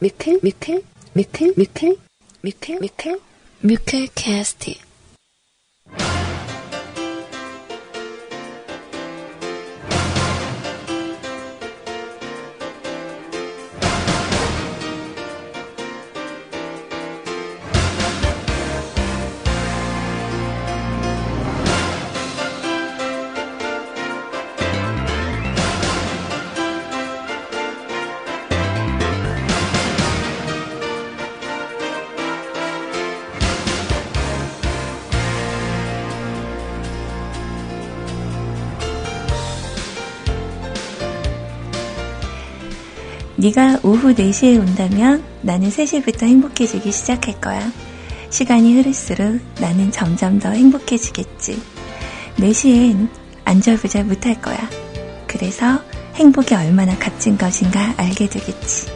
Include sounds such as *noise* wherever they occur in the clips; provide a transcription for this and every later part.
뮤클 뮤클 뮤클 뮤클 뮤클 뮤클 뮤클 캐스트 네가 오후 4시에 온다면 나는 3시부터 행복해지기 시작할 거야. 시간이 흐를수록 나는 점점 더 행복해지겠지. 4시엔 안절부절 못할 거야. 그래서 행복이 얼마나 값진 것인가 알게 되겠지.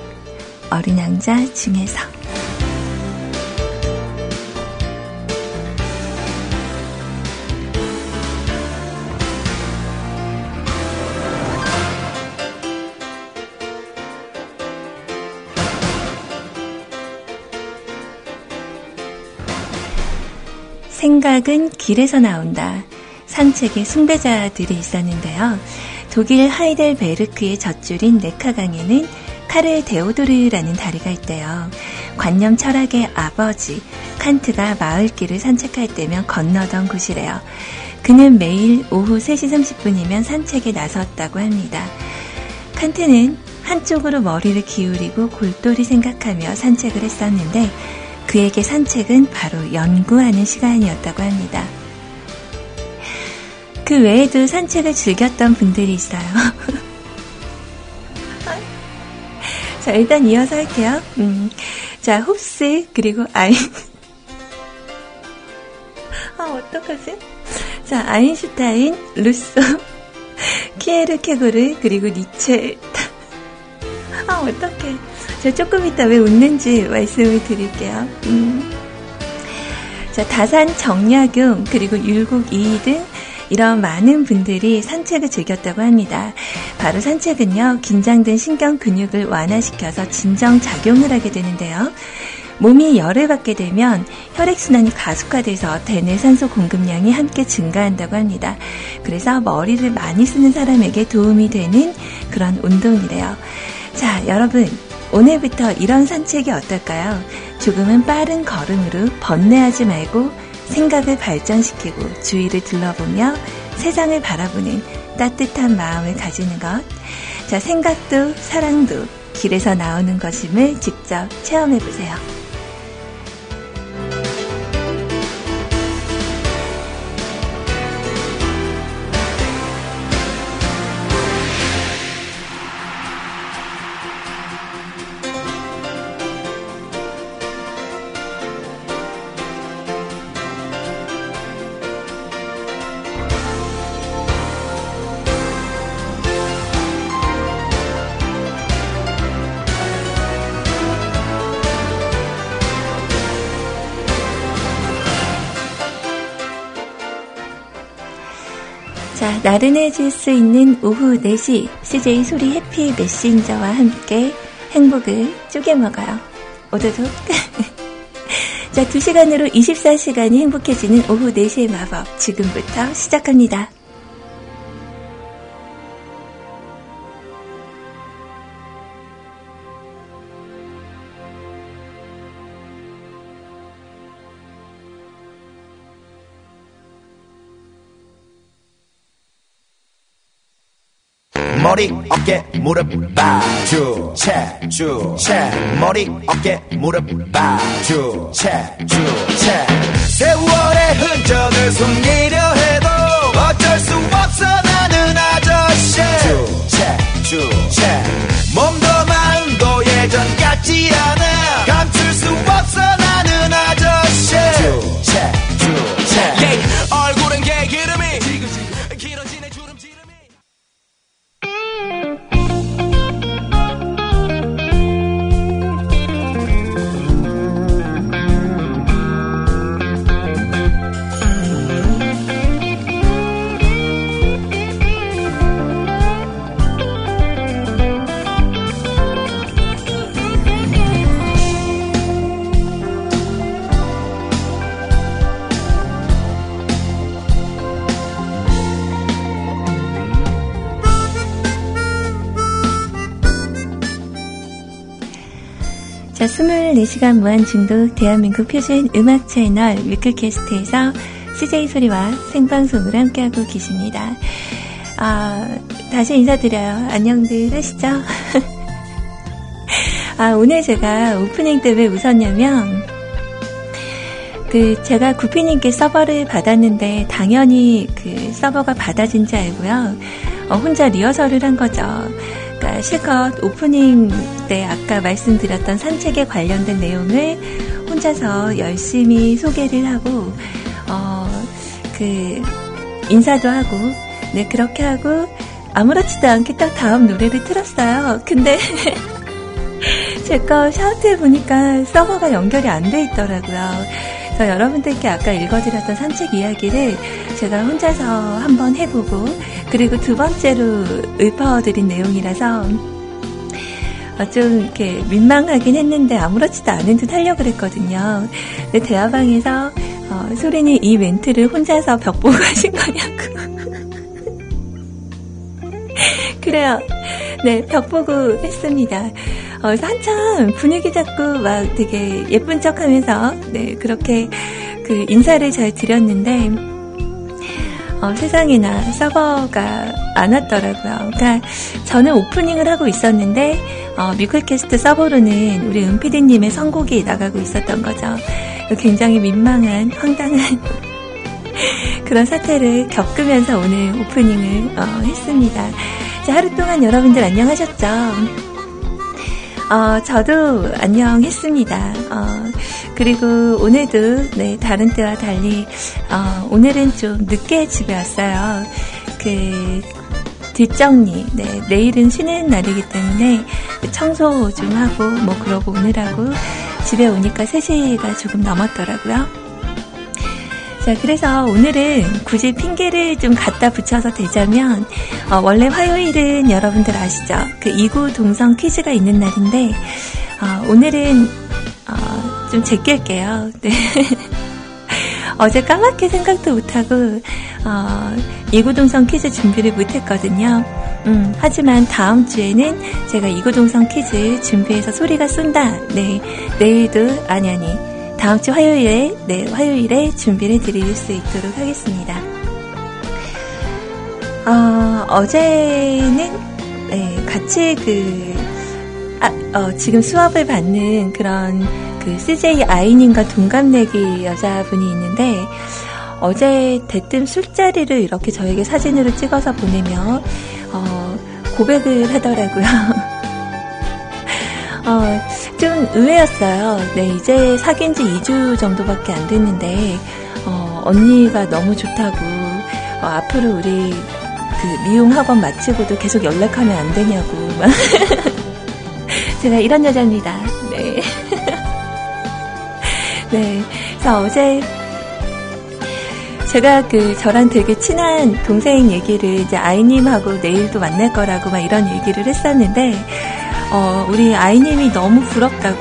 어린 왕자 중에서. 생각은 길에서 나온다. 산책의 숭배자들이 있었는데요. 독일 하이델베르크의 젖줄인 네카강에는 카를 데오도르라는 다리가 있대요. 관념 철학의 아버지 칸트가 마을길을 산책할 때면 건너던 곳이래요. 그는 매일 오후 3시 30분이면 산책에 나섰다고 합니다. 칸트는 한쪽으로 머리를 기울이고 골똘히 생각하며 산책을 했었는데 그에게 산책은 바로 연구하는 시간이었다고 합니다. 그 외에도 산책을 즐겼던 분들이 있어요. *laughs* 자, 일단 이어서 할게요. 음, 자, 홉스, 그리고 아인. *laughs* 아, 어떡하지? 자, 아인슈타인, 루소, *laughs* 키에르 케고르, 그리고 니체. 아, 어떡해. 저 조금 이따 왜 웃는지 말씀을 드릴게요. 음. 자, 다산 정약용, 그리고 율곡 이이 등 이런 많은 분들이 산책을 즐겼다고 합니다. 바로 산책은요, 긴장된 신경 근육을 완화시켜서 진정 작용을 하게 되는데요. 몸이 열을 받게 되면 혈액순환이 가속화돼서 대뇌 산소 공급량이 함께 증가한다고 합니다. 그래서 머리를 많이 쓰는 사람에게 도움이 되는 그런 운동이래요. 자, 여러분. 오늘부터 이런 산책이 어떨까요? 조금은 빠른 걸음으로 번뇌하지 말고 생각을 발전시키고 주위를 둘러보며 세상을 바라보는 따뜻한 마음을 가지는 것. 자, 생각도 사랑도 길에서 나오는 것임을 직접 체험해 보세요. 나른해질 수 있는 오후 4시 CJ 소리 해피 메신저와 함께 행복을 쪼개 먹어요. 오도독. *laughs* 자, 2시간으로 24시간이 행복해지는 오후 4시의 마법 지금부터 시작합니다. 머리 어깨 무릎 바주채 주채. 머리 어깨 무릎 바주채 주채. 세월의 흔적을 숨기려 해도 어쩔 수 없어 나는 아저씨. 주채 몸 24시간 무한 중독 대한민국 표준 음악 채널 위클캐스트에서 CJ 소리와 생방송을 함께하고 계십니다. 아, 다시 인사드려요. 안녕들 하시죠? *laughs* 아, 오늘 제가 오프닝 때 왜 웃었냐면, 그, 제가 구피님께 서버를 받았는데, 당연히 그 서버가 받아진 줄 알고요. 어, 혼자 리허설을 한 거죠. 실컷 오프닝 때 아까 말씀드렸던 산책에 관련된 내용을 혼자서 열심히 소개를 하고, 어, 그, 인사도 하고, 네, 그렇게 하고, 아무렇지도 않게 딱 다음 노래를 틀었어요. 근데, *laughs* 제 거 샤우트해 보니까 서버가 연결이 안 돼 있더라고요. 그래서 여러분들께 아까 읽어드렸던 산책 이야기를 제가 혼자서 한번 해보고, 그리고 두 번째로 읊어드린 내용이라서, 어, 좀 이렇게 민망하긴 했는데 아무렇지도 않은 듯 하려고 그랬거든요. 근데 대화방에서 어, 소린이 이 멘트를 혼자서 벽 보고 하신 거냐고. *laughs* 그래요. 네, 벽 보고 했습니다. 어, 한참 분위기 잡고 막 되게 예쁜 척 하면서, 네, 그렇게 그 인사를 잘 드렸는데, 어, 세상에나 서버가 안 왔더라고요. 그러니까 저는 오프닝을 하고 있었는데, 어, 뮤클캐스트 서버로는 우리 은피디님의 선곡이 나가고 있었던 거죠. 굉장히 민망한, 황당한 *laughs* 그런 사태를 겪으면서 오늘 오프닝을 어, 했습니다. 자, 하루 동안 여러분들 안녕하셨죠? 어, 저도 안녕했습니다. 어, 그리고 오늘도 네, 다른 때와 달리 어, 오늘은 좀 늦게 집에 왔어요. 그 뒷정리. 네, 내일은 쉬는 날이기 때문에 청소 좀 하고 뭐 그러고 오느라고 집에 오니까 3시가 조금 넘었더라고요. 자, 그래서 오늘은 굳이 핑계를 좀 갖다 붙여서 대자면, 어, 원래 화요일은 여러분들 아시죠? 그 이구 동성 퀴즈가 있는 날인데, 어, 오늘은, 어, 좀 제낄게요. *laughs* 네. 어제 까맣게 생각도 못하고, 어, 이구동성 퀴즈 준비를 못했거든요. 음, 하지만 다음 주에는 제가 이구동성 퀴즈 준비해서 소리가 쏜다. 네, 내일도, 아니, 아니. 다음 주 화요일에, 네, 화요일에 준비를 드릴 수 있도록 하겠습니다. 어, 어제는, 네, 같이 그, 아, 어, 지금 수업을 받는 그런 그 CJ 아이님과 동갑내기 여자분이 있는데, 어제 대뜸 술자리를 이렇게 저에게 사진으로 찍어서 보내며, 어, 고백을 하더라고요. *laughs* 어, 좀 의외였어요. 네, 이제 사귄 지 2주 정도밖에 안 됐는데, 어, 언니가 너무 좋다고, 어, 앞으로 우리 그 미용 학원 마치고도 계속 연락하면 안 되냐고, 막. *laughs* 제가 이런 여자입니다. 네. *laughs* 네. 그래서 어제 제가 그 저랑 되게 친한 동생 얘기를 이제 아이님하고 내일도 만날 거라고 막 이런 얘기를 했었는데, 어, 우리 아이님이 너무 부럽다고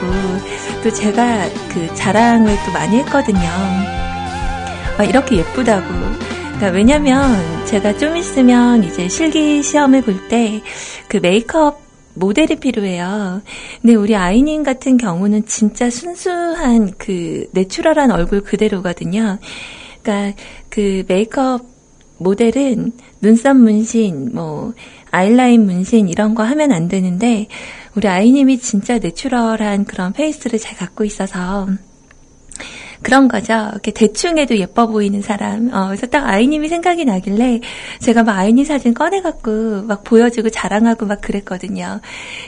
또 제가 그 자랑을 또 많이 했거든요. 아, 이렇게 예쁘다고. 그러니까 왜냐면 제가 좀 있으면 이제 실기 시험을 볼 때 그 메이크업 모델이 필요해요. 근데 우리 아이님 같은 경우는 진짜 순수한 그 내추럴한 얼굴 그대로거든요. 그러니까 그 메이크업 모델은 눈썹 문신, 뭐, 아이라인 문신 이런 거 하면 안 되는데 우리 아이님이 진짜 내추럴한 그런 페이스를 잘 갖고 있어서 그런 거죠. 이렇게 대충 해도 예뻐 보이는 사람. 어, 그래서 딱 아이님이 생각이 나길래 제가 막 아이님 사진 꺼내갖고 막 보여주고 자랑하고 막 그랬거든요.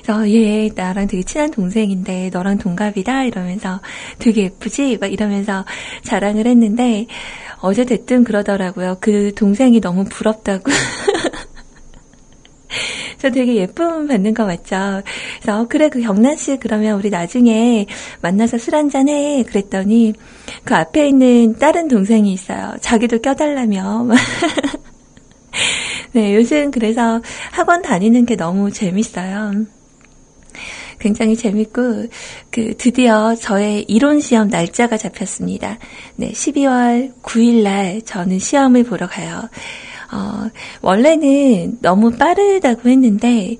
그래서 얘 나랑 되게 친한 동생인데 너랑 동갑이다 이러면서 되게 예쁘지? 막 이러면서 자랑을 했는데 어제 됐든 그러더라고요. 그 동생이 너무 부럽다고. *laughs* 저 되게 예쁨 받는 거 맞죠? 그래서 어, 그래 그 경란 씨 그러면 우리 나중에 만나서 술 한잔 해. 그랬더니 그 앞에 있는 다른 동생이 있어요. 자기도 껴달라며. *laughs* 네, 요즘 그래서 학원 다니는 게 너무 재밌어요. 굉장히 재밌고 그 드디어 저의 이론 시험 날짜가 잡혔습니다. 네, 12월 9일 날 저는 시험을 보러 가요. 어, 원래는 너무 빠르다고 했는데,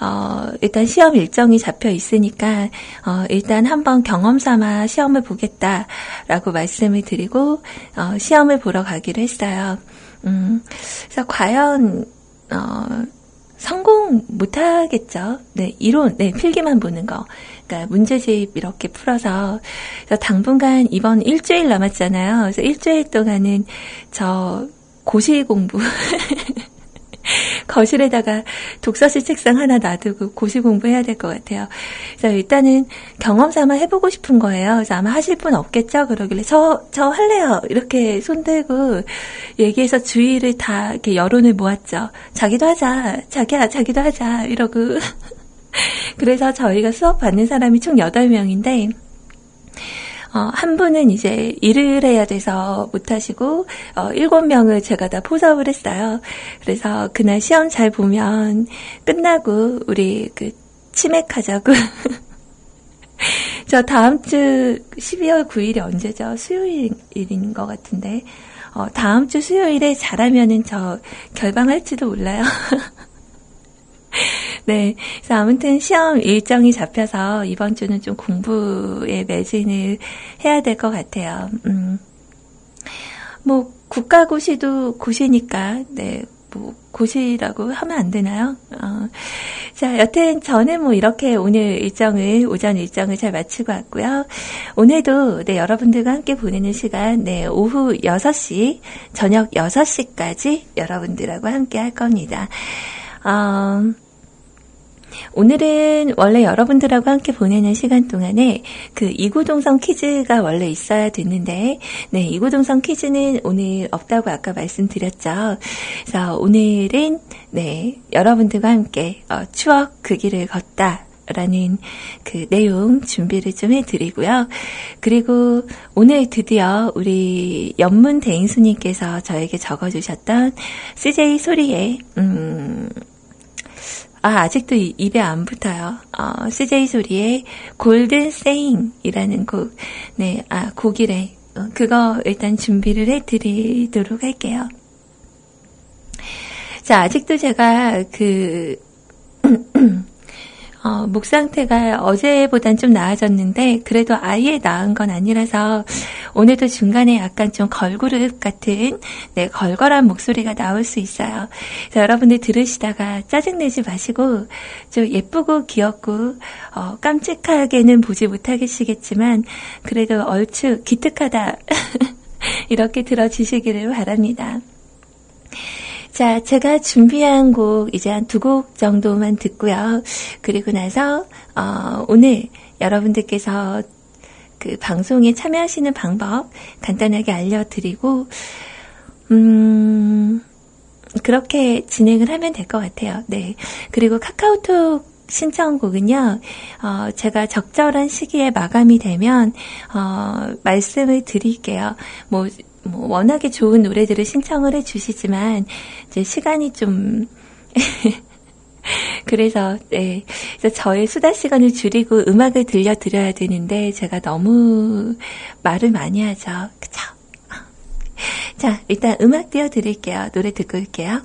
어, 일단 시험 일정이 잡혀 있으니까, 어, 일단 한번 경험 삼아 시험을 보겠다라고 말씀을 드리고, 어, 시험을 보러 가기로 했어요. 음, 그래서 과연, 어, 성공 못하겠죠. 네, 이론, 네, 필기만 보는 거. 그러니까 문제집 이렇게 풀어서, 당분간 이번 일주일 남았잖아요. 그래서 일주일 동안은 저 고시 공부. *laughs* 거실에다가 독서실 책상 하나 놔두고 고시 공부해야 될 것 같아요. 그래서 일단은 경험 삼아 해보고 싶은 거예요. 그래서 아마 하실 분 없겠죠? 그러길래 저, 저 할래요. 이렇게 손들고 얘기해서 주의를 다 이렇게 여론을 모았죠. 자기도 하자. 자기야, 자기도 하자. 이러고. *laughs* 그래서 저희가 수업 받는 사람이 총 8명인데, 어, 한 분은 이제 일을 해야 돼서 못하시고, 어, 일곱 명을 제가 다 포섭을 했어요. 그래서 그날 시험 잘 보면 끝나고 우리 그 치맥하자고. *laughs* 저 다음 주 12월 9일이 언제죠? 수요일인 것 같은데. 어, 다음 주 수요일에 잘하면은 저 결방할지도 몰라요. *laughs* *laughs* 네. 그래서 아무튼 시험 일정이 잡혀서 이번 주는 좀 공부에 매진을 해야 될 것 같아요. 음. 뭐, 국가고시도 고시니까, 네. 뭐, 고시라고 하면 안 되나요? 어. 자, 여튼 저는 뭐 이렇게 오늘 일정을, 오전 일정을 잘 마치고 왔고요. 오늘도 네, 여러분들과 함께 보내는 시간, 네, 오후 6시, 저녁 6시까지 여러분들하고 함께 할 겁니다. 어, 오늘은 원래 여러분들하고 함께 보내는 시간 동안에 그 이구동성 퀴즈가 원래 있어야 됐는데, 네, 이구동성 퀴즈는 오늘 없다고 아까 말씀드렸죠. 그래서 오늘은, 네, 여러분들과 함께 어, 추억 그 길을 걷다. 라는 그 내용 준비를 좀 해드리고요. 그리고 오늘 드디어 우리 연문 대인수님께서 저에게 적어주셨던 CJ 소리의, 음, 아, 아직도 입에 안 붙어요. 어, CJ 소리의 골든 세잉이라는 곡, 네, 아, 곡이래. 어, 그거 일단 준비를 해드리도록 할게요. 자, 아직도 제가 그, *clears throat* 어, 목 상태가 어제보단 좀 나아졌는데 그래도 아예 나은 건 아니라서 오늘도 중간에 약간 좀 걸그룹 같은 네, 걸걸한 목소리가 나올 수 있어요. 여러분들 들으시다가 짜증내지 마시고 좀 예쁘고 귀엽고 어, 깜찍하게는 보지 못하겠시겠지만 그래도 얼추 기특하다 *laughs* 이렇게 들어주시기를 바랍니다. 자, 제가 준비한 곡 이제 한 두 곡 정도만 듣고요. 그리고 나서 어, 오늘 여러분들께서 그 방송에 참여하시는 방법 간단하게 알려드리고 음 그렇게 진행을 하면 될 것 같아요. 네. 그리고 카카오톡 신청곡은요, 어, 제가 적절한 시기에 마감이 되면, 어, 말씀을 드릴게요. 뭐, 뭐 워낙에 좋은 노래들을 신청을 해주시지만 이제 시간이 좀 *laughs* 그래서 네, 그래서 저의 수다 시간을 줄이고 음악을 들려드려야 되는데 제가 너무 말을 많이 하죠, 그쵸? 자, 일단 음악 띄워드릴게요. 노래 듣고 올게요.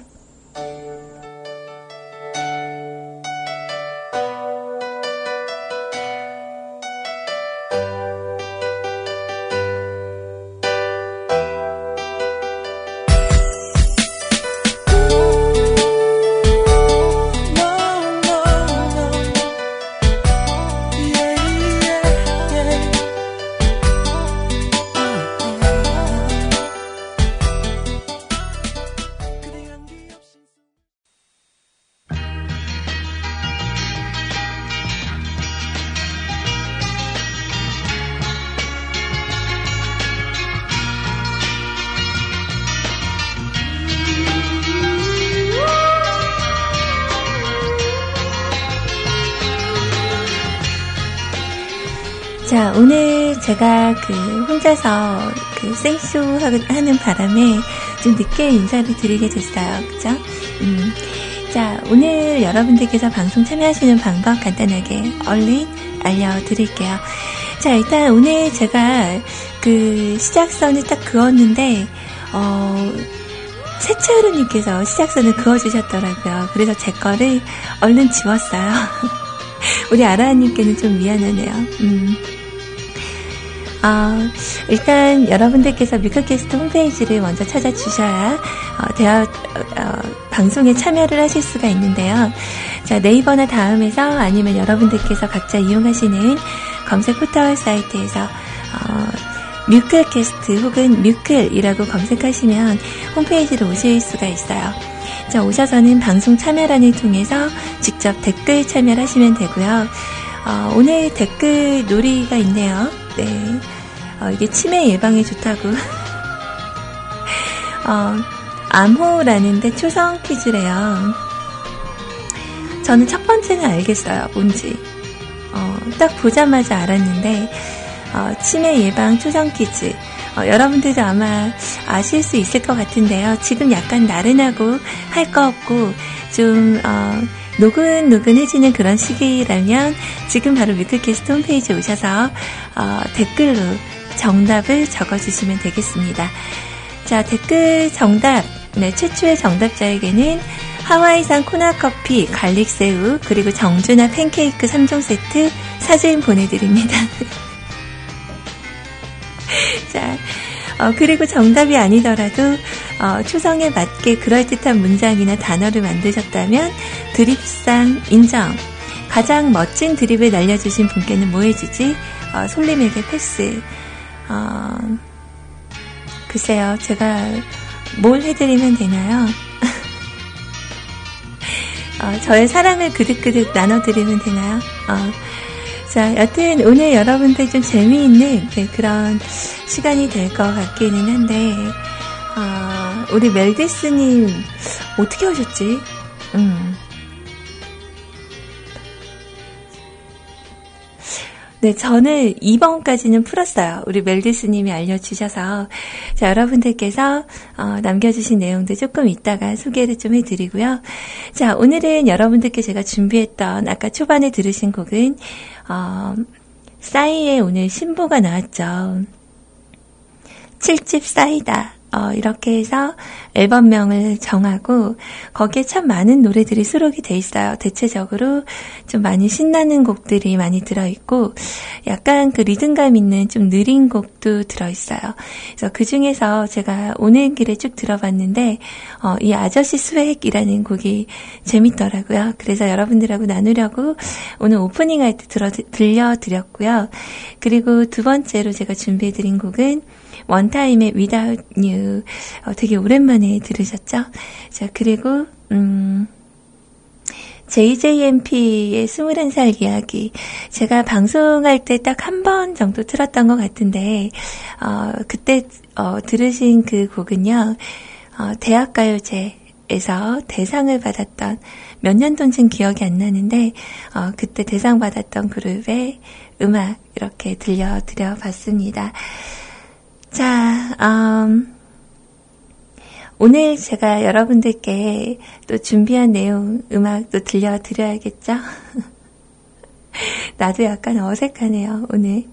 혼자서 그 생쇼 하는 바람에 좀 늦게 인사를 드리게 됐어요. 그죠? 음. 자, 오늘 여러분들께서 방송 참여하시는 방법 간단하게 얼른 알려드릴게요. 자, 일단 오늘 제가 그 시작선을 딱 그었는데, 어, 세차하루님께서 시작선을 그어주셨더라고요. 그래서 제 거를 얼른 지웠어요. *laughs* 우리 아라님께는 좀 미안하네요. 음. 어, 일단 여러분들께서 뮤크캐스트 홈페이지를 먼저 찾아주셔야 어, 대화 어, 방송에 참여를 하실 수가 있는데요. 자 네이버나 다음에서 아니면 여러분들께서 각자 이용하시는 검색 포털 사이트에서 어, 뮤클캐스트 혹은 뮤클이라고 검색하시면 홈페이지로 오실 수가 있어요. 자, 오셔서는 방송 참여란을 통해서 직접 댓글 참여를 하시면 되고요. 어, 오늘 댓글 놀이가 있네요. 네. 어, 이게 치매 예방에 좋다고. *laughs* 어, 암호라는데 초성 퀴즈래요. 저는 첫 번째는 알겠어요. 뭔지. 어, 딱 보자마자 알았는데, 어, 치매 예방 초성 퀴즈. 어, 여러분들도 아마 아실 수 있을 것 같은데요. 지금 약간 나른하고 할 거 없고 좀 어, 노근노근해지는 그런 시기라면 지금 바로 뮤클캐스트 홈페이지에 오셔서 어, 댓글로 정답을 적어주시면 되겠습니다. 자 댓글 정답 네, 최초의 정답자에게는 하와이산 코나커피, 갈릭새우, 그리고 정준하 팬케이크 3종 세트 사진 보내드립니다. *laughs* 자, 어, 그리고 정답이 아니더라도 어, 초성에 맞게 그럴듯한 문장이나 단어를 만드셨다면 드립상 인정. 가장 멋진 드립을 날려주신 분께는 뭐 해주지? 어, 솔림에게 패스. 어, 글쎄요, 제가 뭘 해드리면 되나요? *laughs* 어, 저의 사랑을 그득그득 나눠드리면 되나요? 어, 자, 여튼 오늘 여러분들 좀 재미있는 네, 그런 시간이 될 것 같기는 한데, 어, 우리 멜디스님 어떻게 오셨지? 음. 네, 저는 2번까지는 풀었어요. 우리 멜디스님이 알려주셔서. 자, 여러분들께서, 어, 남겨주신 내용들 조금 이따가 소개를 좀 해드리고요. 자, 오늘은 여러분들께 제가 준비했던, 아까 초반에 들으신 곡은, 어, 싸이의 오늘 신보가 나왔죠. 7집 싸이다. 어, 이렇게 해서 앨범명을 정하고 거기에 참 많은 노래들이 수록이 돼 있어요. 대체적으로 좀 많이 신나는 곡들이 많이 들어있고 약간 그 리듬감 있는 좀 느린 곡도 들어있어요. 그래서 그 중에서 제가 오는 길에 쭉 들어봤는데 어, 이 아저씨 스웩이라는 곡이 재밌더라고요. 그래서 여러분들하고 나누려고 오늘 오프닝 할 때 들려드렸고요. 그리고 두 번째로 제가 준비해드린 곡은 원타임의 Without You 어, 되게 오랜만에 들으셨죠? 자 그리고 음, JJMP의 21살 이야기. 제가 방송할 때 딱 한 번 정도 틀었던 것 같은데, 어, 그때, 어, 들으신 그 곡은요, 어, 대학가요제에서 대상을 받았던, 몇 년도인지는 기억이 안 나는데, 어, 그때 대상 받았던 그룹의 음악 이렇게 들려드려 봤습니다. 자, 음, 오늘 제가 여러분들께 또 준비한 내용 음악도 들려드려야겠죠? *laughs* 나도 약간 어색하네요, 오늘.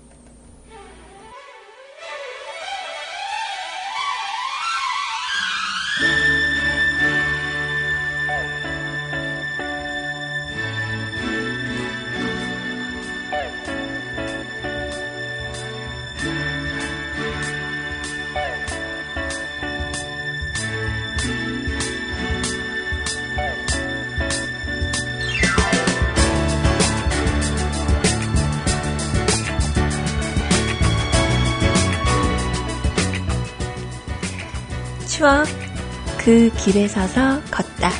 그 길에 서서 걷다.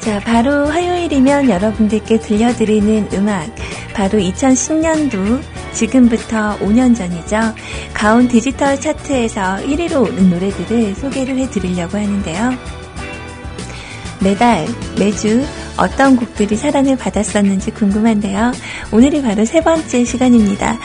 자, 바로 화요일이면 여러분들께 들려드리는 음악, 바로 2010년도 지금부터 5년 전이죠. 가온 디지털 차트에서 1위로 오른 노래들을 소개를 해드리려고 하는데요. 매달, 매주 어떤 곡들이 사랑을 받았었는지 궁금한데요. 오늘이 바로 세 번째 시간입니다.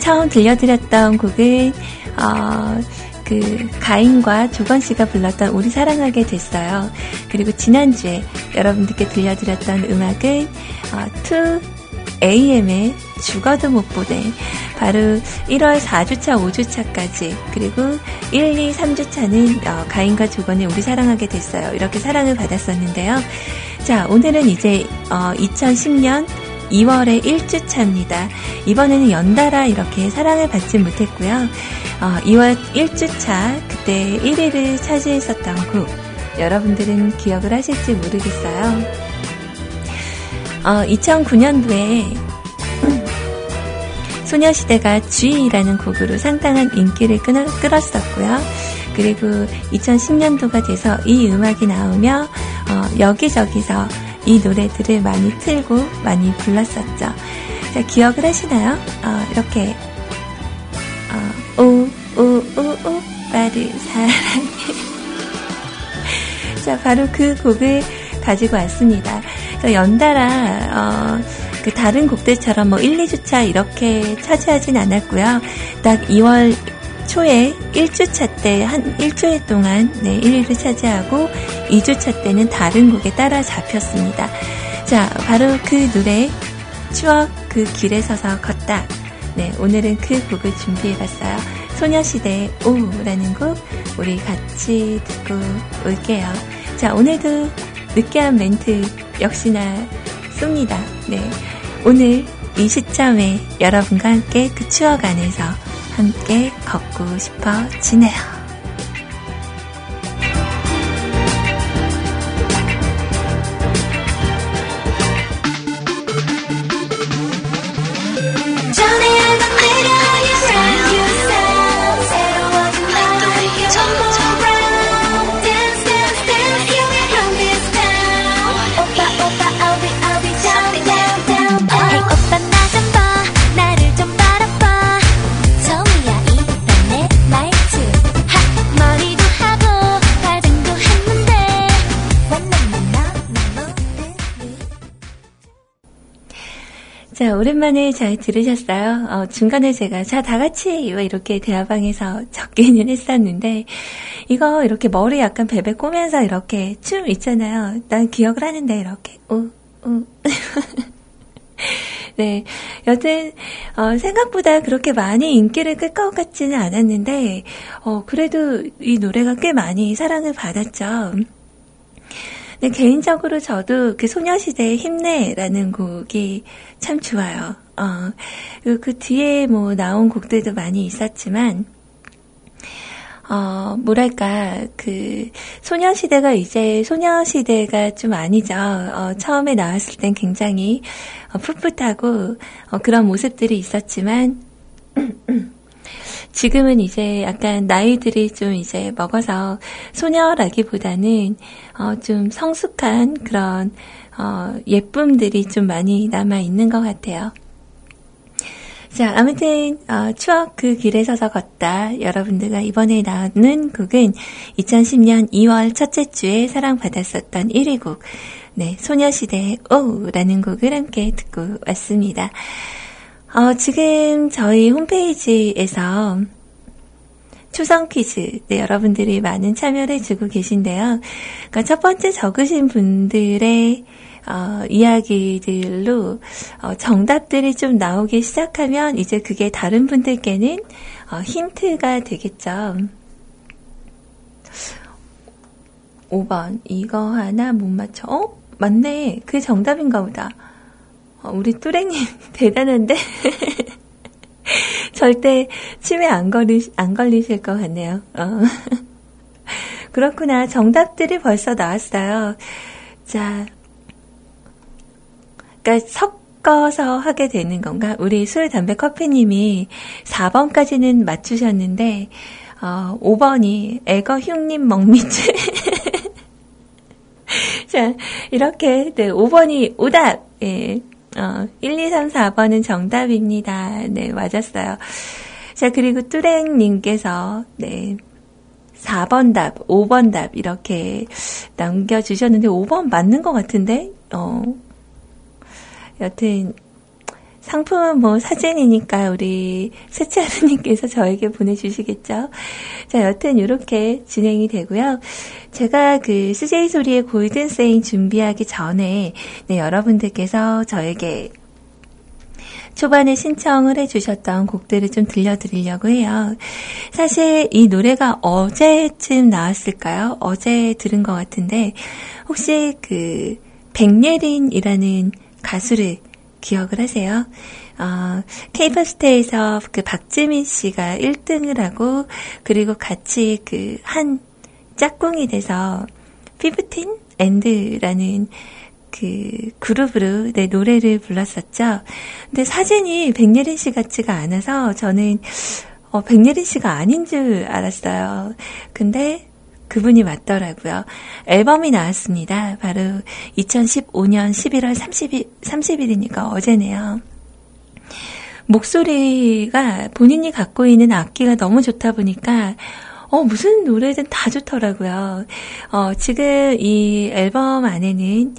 처음 들려드렸던 곡은, 어, 그 가인과 조건 씨가 불렀던 우리 사랑하게 됐어요. 그리고 지난주에 여러분들께 들려드렸던 음악은 어, 2AM의 죽어도 못 보내 바로 1월 4주차, 5주차까지 그리고 1, 2, 3주차는 어, 가인과 조건의 우리 사랑하게 됐어요. 이렇게 사랑을 받았었는데요. 자 오늘은 이제 어, 2010년 2월의 1주차입니다. 이번에는 연달아 이렇게 사랑을 받지 못했고요. 어, 2월 1주차 그때 1위를 차지했었던 곡 여러분들은 기억을 하실지 모르겠어요. 어, 2009년도에 *clears throat* 소녀시대가 G라는 곡으로 상당한 인기를 끌, 끌었었고요. 그리고 2010년도가 돼서 이 음악이 나오며 어, 여기저기서 이 노래들을 많이 틀고 많이 불렀었죠. 자, 기억을 하시나요? 어, 이렇게 어, 오, 오, 오, 오빠를 사랑해. *laughs* 자, 바로 그 곡을 가지고 왔습니다. 연달아 어, 그 다른 곡들처럼 뭐 1, 2주차 이렇게 차지하진 않았고요. 딱 2월 초에 1주차 때 한 일주일 동안 네, 1위를 차지하고 2주차 때는 다른 곡에 따라 잡혔습니다. 자, 바로 그 노래 추억 그 길에 서서 걷다. 네, 오늘은 그 곡을 준비해봤어요. 소녀시대의 오라는 곡 우리 같이 듣고 올게요. 자, 오늘도 느끼한 멘트 역시나 쏩니다. 네. 오늘 이 시점에 여러분과 함께 그 추억 안에서 함께 걷고 싶어지네요. 오랜만에 잘 들으셨어요? 어, 중간에 제가, 자, 다 같이, 이렇게 대화방에서 적기는 했었는데, 이거 이렇게 머리 약간 베베 꼬면서 이렇게 춤 있잖아요. 난 기억을 하는데, 이렇게, 우, 우. *laughs* 네. 여튼, 어, 생각보다 그렇게 많이 인기를 끌 것 같지는 않았는데, 어, 그래도 이 노래가 꽤 많이 사랑을 받았죠. 네, 개인적으로 저도 그 소녀시대의 힘내라는 곡이 참 좋아요. 어, 그, 그 뒤에 뭐 나온 곡들도 많이 있었지만, 어, 뭐랄까, 그, 소녀시대가 이제 소녀시대가 좀 아니죠. 어, 처음에 나왔을 땐 굉장히 어, 풋풋하고 어, 그런 모습들이 있었지만, *clears throat* 지금은 이제 약간 나이들이 좀 이제 먹어서 소녀라기보다는 어, 좀 성숙한 그런 어, 예쁨들이 좀 많이 남아 있는 것 같아요. 자, 아무튼 어, 추억 그 길에 서서 걷다. 여러분들과 이번에 나오는 곡은 2010년 2월 첫째 주에 사랑받았었던 1위 곡, 네, 소녀시대의 오라는 곡을 함께 듣고 왔습니다. 어, 지금 저희 홈페이지에서 초성 퀴즈, 네, 여러분들이 많은 참여를 해주고 계신데요. 그러니까 첫 번째 적으신 분들의 어, 이야기들로 어, 정답들이 좀 나오기 시작하면 이제 그게 다른 분들께는 어, 힌트가 되겠죠. 5번 이거 하나 못 맞춰. 어? 맞네. 그게 정답인가 보다. 어, 우리 뚜랭님 *laughs* 대단한데? *laughs* 절대 치매 안, 걸리, 안 걸리실 것 같네요. 어. *laughs* 그렇구나. 정답들이 벌써 나왔어요. 자, 그러니까 섞어서 하게 되는 건가? 우리 술, 담배, 커피님이 4번까지는 맞추셨는데, 어, 5번이 애거 흉님 먹미츠. 자, 이렇게, 네, 5번이 오답, 예. 어, 1, 2, 3, 4번은 정답입니다. 네, 맞았어요. 자, 그리고 뚜랭님께서, 네, 4번 답, 5번 답, 이렇게 남겨주셨는데, 5번 맞는 것 같은데, 어, 여튼, 상품은 뭐 사진이니까 우리 세치하루님께서 저에게 보내주시겠죠. 자, 여튼 이렇게 진행이 되고요. 제가 그 CJ 소리의 골든 세인 준비하기 전에 네, 여러분들께서 저에게 초반에 신청을 해주셨던 곡들을 좀 들려드리려고 해요. 사실 이 노래가 어제쯤 나왔을까요? 어제 들은 것 같은데 혹시 그 백예린이라는 가수를 기억을 하세요? 어, 케이퍼스테에서 그 박지민 씨가 1등을 하고, 그리고 같이 그 한 짝꿍이 돼서, 피프틴 앤드라는 그 그룹으로 내 노래를 불렀었죠. 근데 사진이 백예린 씨 같지가 않아서 저는 어, 백예린 씨가 아닌 줄 알았어요. 근데 그분이 맞더라고요. 앨범이 나왔습니다. 바로 2015년 11월 30일, 30일이니까 어제네요. 목소리가 본인이 갖고 있는 악기가 너무 좋다 보니까 어, 무슨 노래든 다 좋더라고요. 어, 지금 이 앨범 안에는,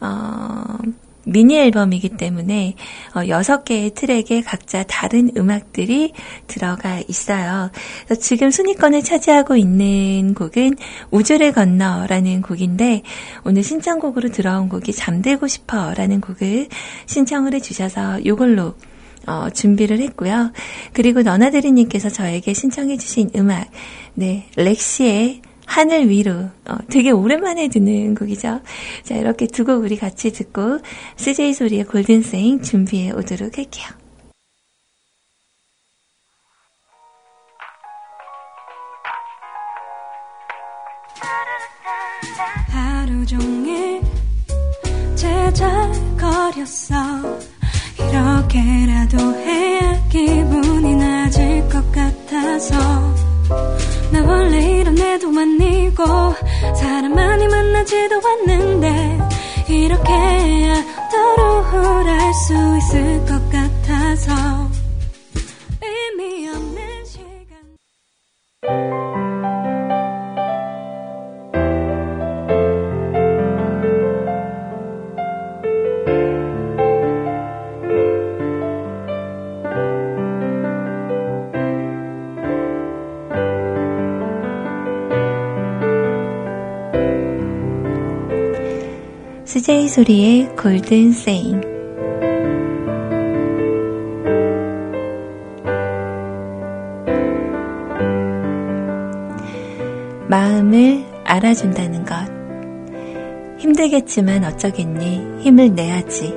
어, 미니 앨범이기 때문에 어, 6개의 트랙에 각자 다른 음악들이 들어가 있어요. 지금 순위권을 차지하고 있는 곡은 우주를 건너라는 곡인데 오늘 신청곡으로 들어온 곡이 잠들고 싶어라는 곡을 신청을 해주셔서 이걸로 어, 준비를 했고요. 그리고 너나드리님께서 저에게 신청해주신 음악, 네, 렉시의 하늘 위로 어, 되게 오랜만에 듣는 곡이죠. 자 이렇게 두 곡 우리 같이 듣고 CJ 소리의 골든세잉 준비해 오도록 할게요. 하루 종일 제잘거렸어 이렇게라도 해야 기분이 나질 것 같아서 나 원래 이런 애도 아니고 사람 많이 만나지도 않는데 이렇게 더 우울할 수 있을 것 같아서 의미 없는 시간 CJ 소리의 골든 세잉 마음을 알아준다는 것. 힘들겠지만 어쩌겠니? 힘을 내야지.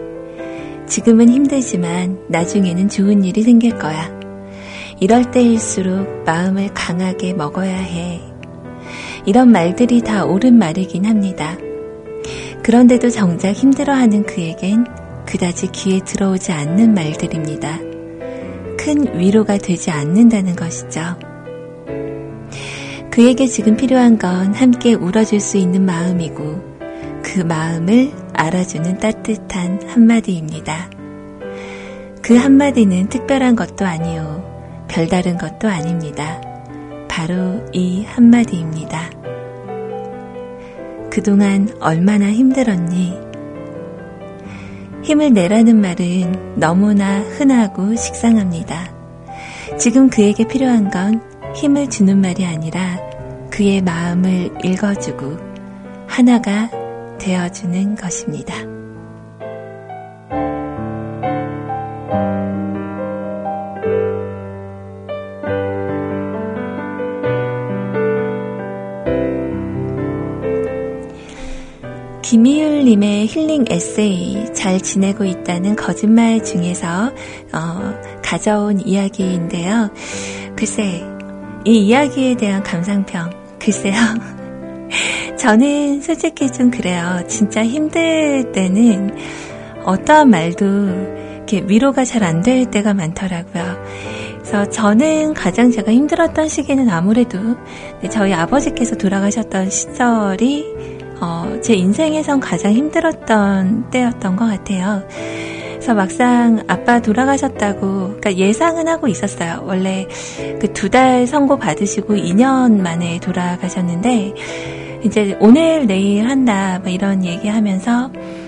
지금은 힘들지만 나중에는 좋은 일이 생길 거야. 이럴 때일수록 마음을 강하게 먹어야 해. 이런 말들이 다 옳은 말이긴 합니다. 그런데도 정작 힘들어하는 그에겐 그다지 귀에 들어오지 않는 말들입니다. 큰 위로가 되지 않는다는 것이죠. 그에게 지금 필요한 건 함께 울어줄 수 있는 마음이고 그 마음을 알아주는 따뜻한 한마디입니다. 그 한마디는 특별한 것도 아니요. 별다른 것도 아닙니다. 바로 이 한마디입니다. 그동안 얼마나 힘들었니? 힘을 내라는 말은 너무나 흔하고 식상합니다. 지금 그에게 필요한 건 힘을 주는 말이 아니라 그의 마음을 읽어주고 하나가 되어주는 것입니다. 김희율님의 힐링 에세이 잘 지내고 있다는 거짓말 중에서 어, 가져온 이야기인데요. 글쎄 이 이야기에 대한 감상평 글쎄요. *laughs* 저는 솔직히 좀 그래요. 진짜 힘들 때는 어떠한 말도 이렇게 위로가 잘 안 될 때가 많더라고요. 그래서 저는 가장 제가 힘들었던 시기는 아무래도 저희 아버지께서 돌아가셨던 시절이 어, 제 인생에선 가장 힘들었던 때였던 것 같아요. 그래서 막상 아빠 돌아가셨다고, 그러니까 예상은 하고 있었어요. 원래 그 두 달 선고 받으시고 2년 만에 돌아가셨는데, 이제 오늘 내일 한다, 뭐 이런 얘기 하면서, 음,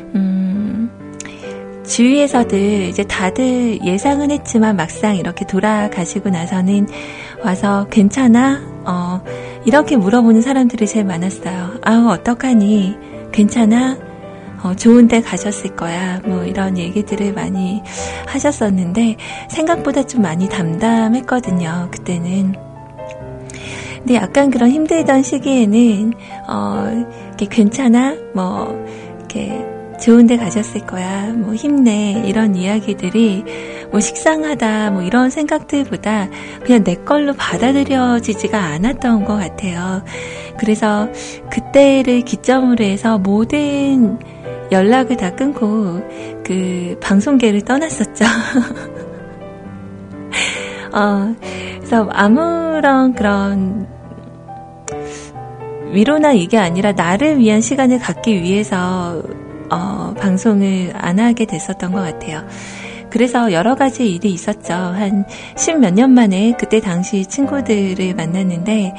주위에서들 이제 다들 예상은 했지만 막상 이렇게 돌아가시고 나서는 와서 괜찮아? 어, 이렇게 물어보는 사람들이 제일 많았어요. 아우, 어떡하니? 괜찮아? 어, 좋은 데 가셨을 거야. 뭐 이런 얘기들을 많이 하셨었는데 생각보다 좀 많이 담담했거든요. 그때는. 근데 약간 그런 힘들던 시기에는 어, 이렇게 괜찮아? 뭐 이렇게 좋은 데 가셨을 거야. 뭐 힘내. 이런 이야기들이 뭐 식상하다. 뭐 이런 생각들보다 그냥 내 걸로 받아들여지지가 않았던 것 같아요. 그래서 그때를 기점으로 해서 모든 연락을 다 끊고 그 방송계를 떠났었죠. *laughs* 어, 그래서 아무런 그런 위로나 이게 아니라 나를 위한 시간을 갖기 위해서 어, 방송을 안 하게 됐었던 것 같아요. 그래서 여러 가지 일이 있었죠. 한 십 몇 년 만에 그때 당시 친구들을 만났는데,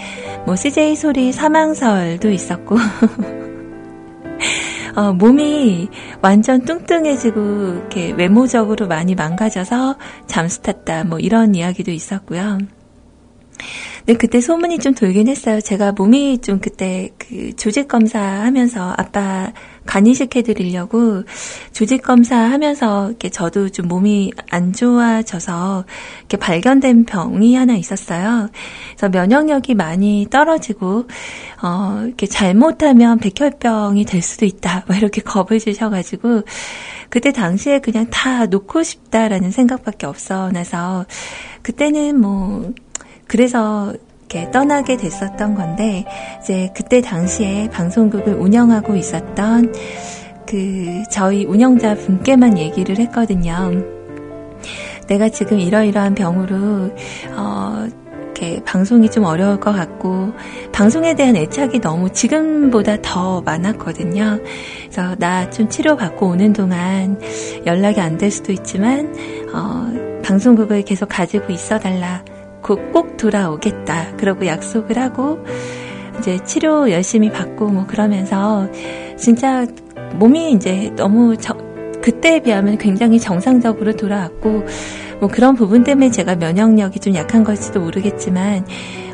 뭐 CJ 소리 사망설도 있었고, *laughs* 어, 몸이 완전 뚱뚱해지고 이렇게 외모적으로 많이 망가져서 잠수 탔다. 뭐 이런 이야기도 있었고요. 근데 그때 소문이 좀 돌긴 했어요. 제가 몸이 좀 그때 그 조직 검사 하면서 아빠 간이식 해드리려고 조직 검사 하면서 이렇게 저도 좀 몸이 안 좋아져서 이렇게 발견된 병이 하나 있었어요. 그래서 면역력이 많이 떨어지고 어 이렇게 잘못하면 백혈병이 될 수도 있다. 막 이렇게 겁을 주셔가지고 그때 당시에 그냥 다 놓고 싶다라는 생각밖에 없어 나서 그때는 뭐 그래서 이렇게 떠나게 됐었던 건데 이제 그때 당시에 방송국을 운영하고 있었던 그 저희 운영자 분께만 얘기를 했거든요. 내가 지금 이러이러한 병으로 어 방송이 좀 어려울 것 같고 방송에 대한 애착이 너무 지금보다 더 많았거든요. 그래서 나 좀 치료 받고 오는 동안 연락이 안 될 수도 있지만 어 방송국을 계속 가지고 있어 달라. 꼭 돌아오겠다. 그러고 약속을 하고 이제 치료 열심히 받고 뭐 그러면서 진짜 몸이 이제 너무 저, 그때에 비하면 굉장히 정상적으로 돌아왔고 뭐 그런 부분 때문에 제가 면역력이 좀 약한 걸지도 모르겠지만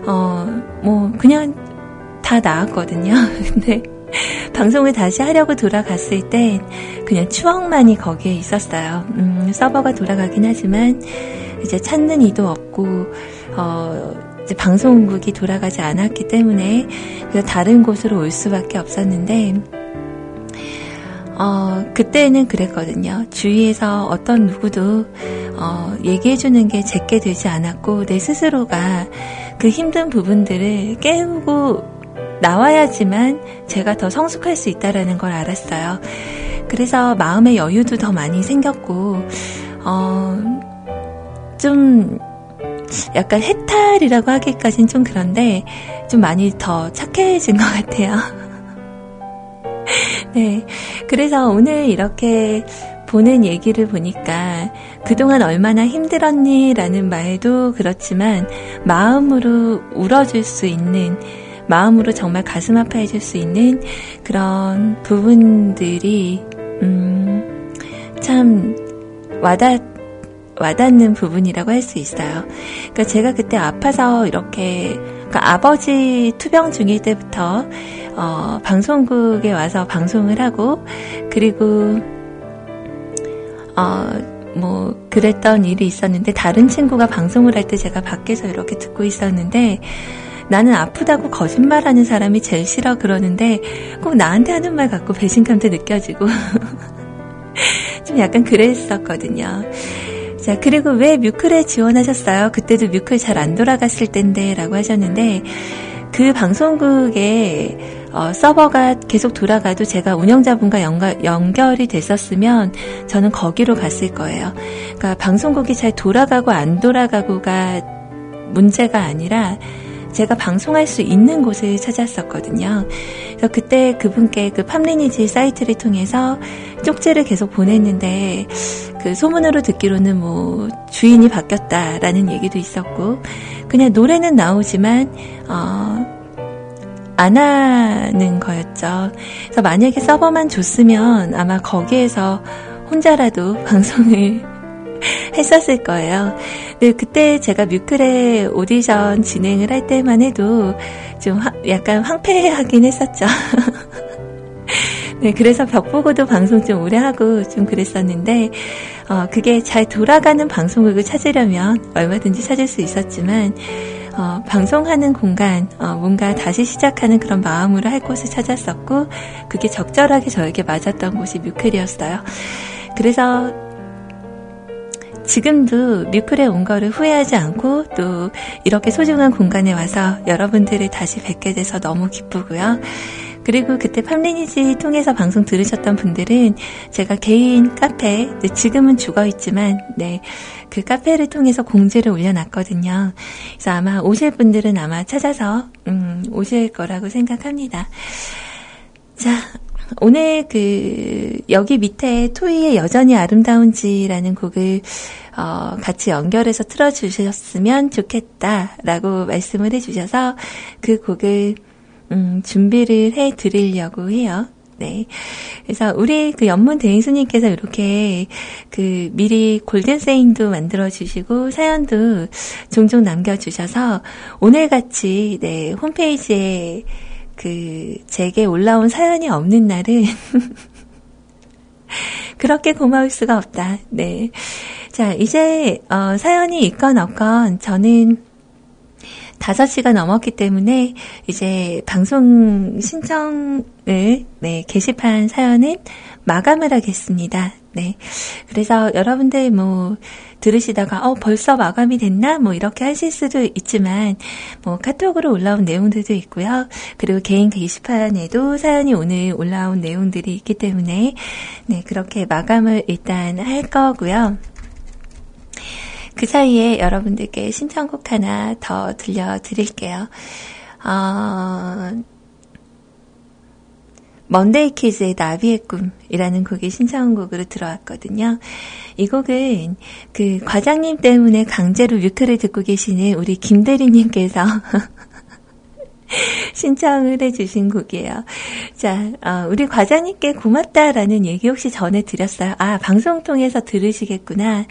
어 뭐 그냥 다 나았거든요. *laughs* 근데 방송을 다시 하려고 돌아갔을 때 그냥 추억만이 거기에 있었어요. 음, 서버가 돌아가긴 하지만 이제 찾는 이도 없고 어, 이제 방송국이 돌아가지 않았기 때문에 다른 곳으로 올 수밖에 없었는데 어, 그때는 그랬거든요. 주위에서 어떤 누구도 어, 얘기해주는 게 제게 되지 않았고 내 스스로가 그 힘든 부분들을 깨우고 나와야지만 제가 더 성숙할 수 있다라는 걸 알았어요. 그래서 마음의 여유도 더 많이 생겼고 어, 좀 약간 해탈이라고 하기까진 좀 그런데 좀 많이 더 착해진 것 같아요. *laughs* 네. 그래서 오늘 이렇게 보는 얘기를 보니까 그동안 얼마나 힘들었니? 라는 말도 그렇지만 마음으로 울어줄 수 있는 마음으로 정말 가슴 아파해줄 수 있는 그런 부분들이, 음, 참 와닿, 와닿는 부분이라고 할 수 있어요. 그러니까 제가 그때 아파서 이렇게 그러니까 아버지 투병 중일 때부터 어, 방송국에 와서 방송을 하고 그리고 어, 뭐 그랬던 일이 있었는데 다른 친구가 방송을 할 때 제가 밖에서 이렇게 듣고 있었는데 나는 아프다고 거짓말하는 사람이 제일 싫어 그러는데 꼭 나한테 하는 말 갖고 배신감도 느껴지고 *laughs* 좀 약간 그랬었거든요. 자, 그리고 왜 뮤클에 지원하셨어요? 그때도 뮤클 잘 안 돌아갔을 텐데 라고 하셨는데, 그 방송국에 어, 서버가 계속 돌아가도 제가 운영자분과 연가, 연결이 됐었으면 저는 거기로 갔을 거예요. 그러니까 방송국이 잘 돌아가고 안 돌아가고가 문제가 아니라 제가 방송할 수 있는 곳을 찾았었거든요. 그래서 그때 그분께 그 팜리니지 사이트를 통해서 쪽지를 계속 보냈는데 그 소문으로 듣기로는 뭐 주인이 바뀌었다라는 얘기도 있었고 그냥 노래는 나오지만 어, 안 하는 거였죠. 그래서 만약에 서버만 줬으면 아마 거기에서 혼자라도 *laughs* 방송을 *laughs* 했었을 거예요. 네, 그때 제가 뮤클의 오디션 진행을 할 때만 해도 좀 화, 약간 황폐하긴 했었죠. *laughs* 네, 그래서 벽 보고도 방송 좀 오래 하고 좀 그랬었는데, 어, 그게 잘 돌아가는 방송국을 찾으려면 얼마든지 찾을 수 있었지만, 어, 방송하는 공간, 어, 뭔가 다시 시작하는 그런 마음으로 할 곳을 찾았었고, 그게 적절하게 저에게 맞았던 곳이 뮤클이었어요. 그래서 지금도 뮤클에 온 거를 후회하지 않고 또 이렇게 소중한 공간에 와서 여러분들을 다시 뵙게 돼서 너무 기쁘고요. 그리고 그때 팜리니지 통해서 방송 들으셨던 분들은 제가 개인 카페, 지금은 죽어 있지만, 네, 그 카페를 통해서 공지를 올려놨거든요. 그래서 아마 오실 분들은 아마 찾아서, 음, 오실 거라고 생각합니다. 자, 오늘 그 여기 밑에 토이의 여전히 아름다운지라는 곡을 어, 같이 연결해서 틀어주셨으면 좋겠다라고 말씀을 해주셔서 그 곡을 음, 준비를 해 드리려고 해요. 네. 그래서 우리 그 연문 대행수님께서 이렇게 그 미리 골든세인도 만들어 주시고 사연도 종종 남겨주셔서 오늘 같이 네, 홈페이지에 그 제게 올라온 사연이 없는 날은 *laughs* 그렇게 고마울 수가 없다. 네. 자, 이제 어, 사연이 있건 없건 저는 5시가 넘었기 때문에 이제 방송 신청을 네, 게시판 사연은 마감을 하겠습니다. 네. 그래서 여러분들 뭐 들으시다가 어 벌써 마감이 됐나 뭐 이렇게 하실 수도 있지만 뭐 카톡으로 올라온 내용들도 있고요. 그리고 개인 게시판에도 사연이 오늘 올라온 내용들이 있기 때문에 네, 그렇게 마감을 일단 할 거고요. 그 사이에 여러분들께 신청곡 하나 더 들려드릴게요. 어, 먼데이 키즈의 나비의 꿈이라는 곡이 신청곡으로 들어왔거든요. 이 곡은 그 과장님 때문에 강제로 뮤크를 듣고 계시는 우리 김대리님께서 *laughs* 신청을 해주신 곡이에요. 자, 어, 우리 과장님께 고맙다라는 얘기 혹시 전해 드렸어요? 아, 방송 통해서 들으시겠구나.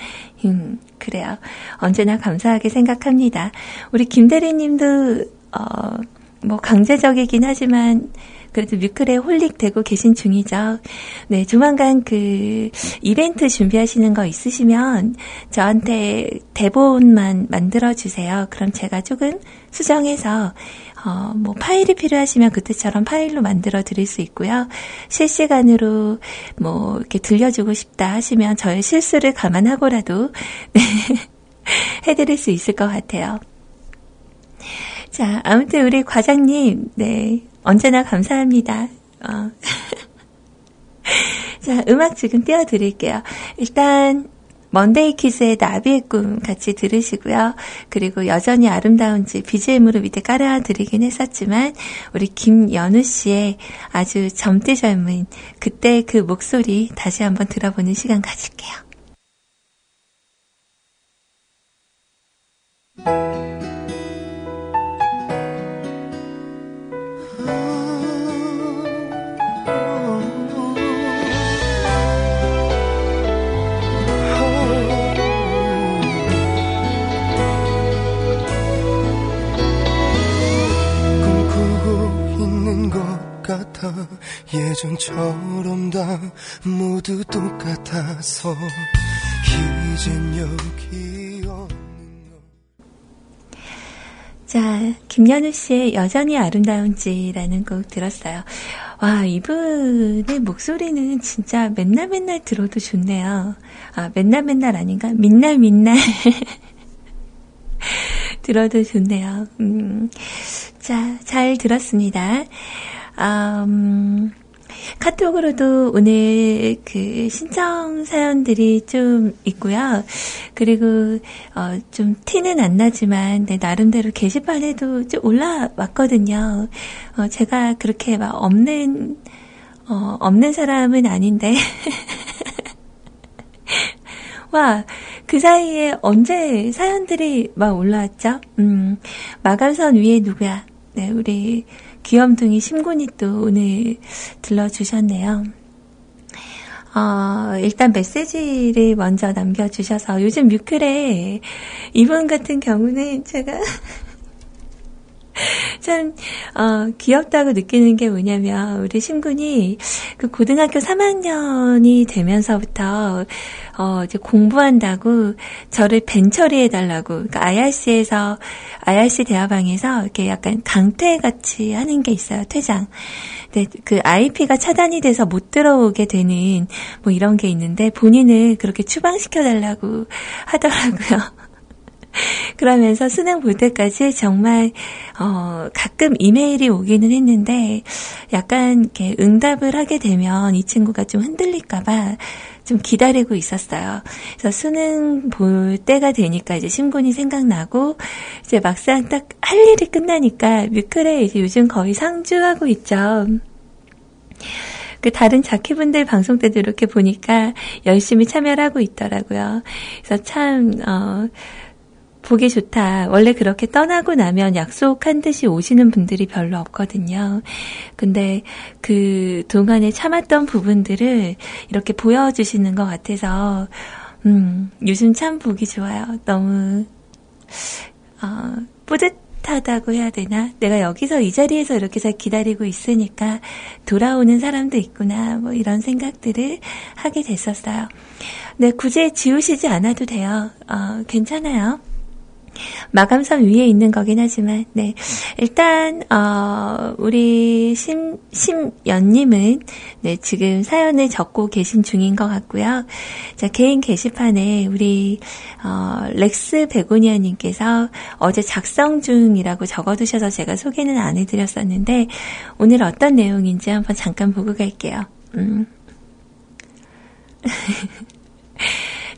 음, 그래요. 언제나 감사하게 생각합니다. 우리 김대리님도, 어, 뭐 강제적이긴 하지만, 그래도 뮤클에 홀릭되고 계신 중이죠. 네, 조만간 그 이벤트 준비하시는 거 있으시면 저한테 대본만 만들어 주세요. 그럼 제가 조금 수정해서 어, 뭐 파일이 필요하시면 그때처럼 파일로 만들어 드릴 수 있고요. 실시간으로 뭐 이렇게 들려주고 싶다 하시면 저의 실수를 감안하고라도 네, *laughs* 해드릴 수 있을 것 같아요. 자, 아무튼 우리 과장님, 네, 언제나 감사합니다. 어. *laughs* 자, 음악 지금 띄워드릴게요. 일단, 먼데이 키즈의 나비의 꿈 같이 들으시고요. 그리고 여전히 아름다운지 BGM으로 밑에 깔아드리긴 했었지만 우리 김연우 씨의 아주 젊디 젊은 그때 그 목소리 다시 한번 들어보는 시간 가질게요. 같아 예전처럼 다 모두 똑같아서 이젠 여기 없는 거 자, 김연우 씨의 여전히 아름다운지라는 곡 들었어요. 와, 이분의 목소리는 진짜 맨날 맨날 들어도 좋네요. 아, 맨날 맨날 아닌가? 민날 민날. *laughs* 들어도 좋네요. 음, 자, 잘 들었습니다. 음, 카톡으로도 오늘 그 신청 사연들이 좀 있고요. 그리고 어, 좀 티는 안 나지만 네, 나름대로 게시판에도 좀 올라왔거든요. 어, 제가 그렇게 막 없는 어, 없는 사람은 아닌데. *laughs* 와, 그 사이에 언제 사연들이 막 올라왔죠? 음, 마감선 위에 누구야? 네, 우리 귀염둥이 심군이 또 오늘 들러주셨네요. 어, 일단 메시지를 먼저 남겨주셔서 요즘 뮤클에 이분 같은 경우는 제가 *laughs* 참, 어, 귀엽다고 느끼는 게 뭐냐면, 우리 신군이 그 고등학교 3학년이 되면서부터, 어, 이제 공부한다고 저를 벤 처리해달라고, 그러니까 IRC에서, IRC 대화방에서 이렇게 약간 강퇴 같이 하는 게 있어요, 퇴장. 근데 그 IP가 차단이 돼서 못 들어오게 되는 뭐 이런 게 있는데, 본인을 그렇게 추방시켜달라고 하더라고요. *laughs* 그러면서 수능 볼 때까지 정말 어 가끔 이메일이 오기는 했는데 약간 이렇게 응답을 하게 되면 이 친구가 좀 흔들릴까봐 좀 기다리고 있었어요. 그래서 수능 볼 때가 되니까 이제 신군이 생각나고 이제 막상 딱 할 일이 끝나니까 뮤클에 이제 요즘 거의 상주하고 있죠. 그 다른 자키분들 방송 때도 이렇게 보니까 열심히 참여를 하고 있더라고요. 그래서 참, 어, 보기 좋다. 원래 그렇게 떠나고 나면 약속한 듯이 오시는 분들이 별로 없거든요. 근데 그 동안에 참았던 부분들을 이렇게 보여주시는 것 같아서, 음, 요즘 참 보기 좋아요. 너무, 어, 뿌듯하다고 해야 되나? 내가 여기서 이 자리에서 이렇게 잘 기다리고 있으니까 돌아오는 사람도 있구나. 뭐 이런 생각들을 하게 됐었어요. 네, 굳이 지우시지 않아도 돼요. 어, 괜찮아요. 마감선 위에 있는 거긴 하지만, 네. 일단, 어, 우리 심, 심연님은, 네, 지금 사연을 적고 계신 중인 것 같고요. 자, 개인 게시판에 우리, 어, 렉스 베고니아님께서 어제 작성 중이라고 적어두셔서 제가 소개는 안 해드렸었는데, 오늘 어떤 내용인지 한번 잠깐 보고 갈게요. 음. *laughs*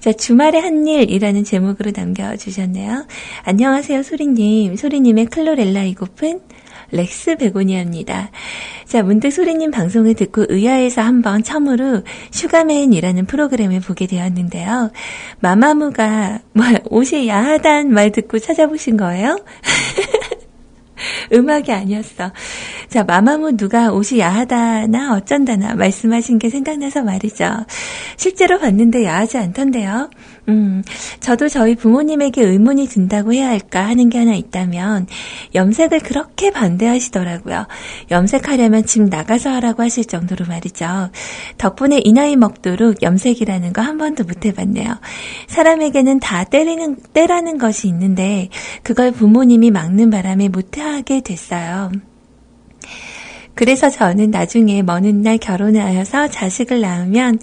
자, 주말의 한 일이라는 제목으로 남겨주셨네요. 안녕하세요, 소리님. 소리님의 클로렐라 이 고픈 렉스 베고니아입니다. 자, 문득 소리님 방송을 듣고 의아해서 한번 처음으로 슈가맨이라는 프로그램을 보게 되었는데요. 마마무가 뭐 옷이 야하단 말 듣고 찾아보신 거예요? *laughs* *laughs* 음악이 아니었어. 자, 마마무 누가 옷이 야하다나 어쩐다나 말씀하신 게 생각나서 말이죠. 실제로 봤는데 야하지 않던데요. 음, 저도 저희 부모님에게 의문이 든다고 해야 할까 하는 게 하나 있다면 염색을 그렇게 반대하시더라고요. 염색하려면 집 나가서 하라고 하실 정도로 말이죠. 덕분에 이 나이 먹도록 염색이라는 거 한 번도 못 해봤네요. 사람에게는 다 때리는 때라는 것이 있는데 그걸 부모님이 막는 바람에 못하게 됐어요. 그래서 저는 나중에 먼 훗날 결혼을 하여서 자식을 낳으면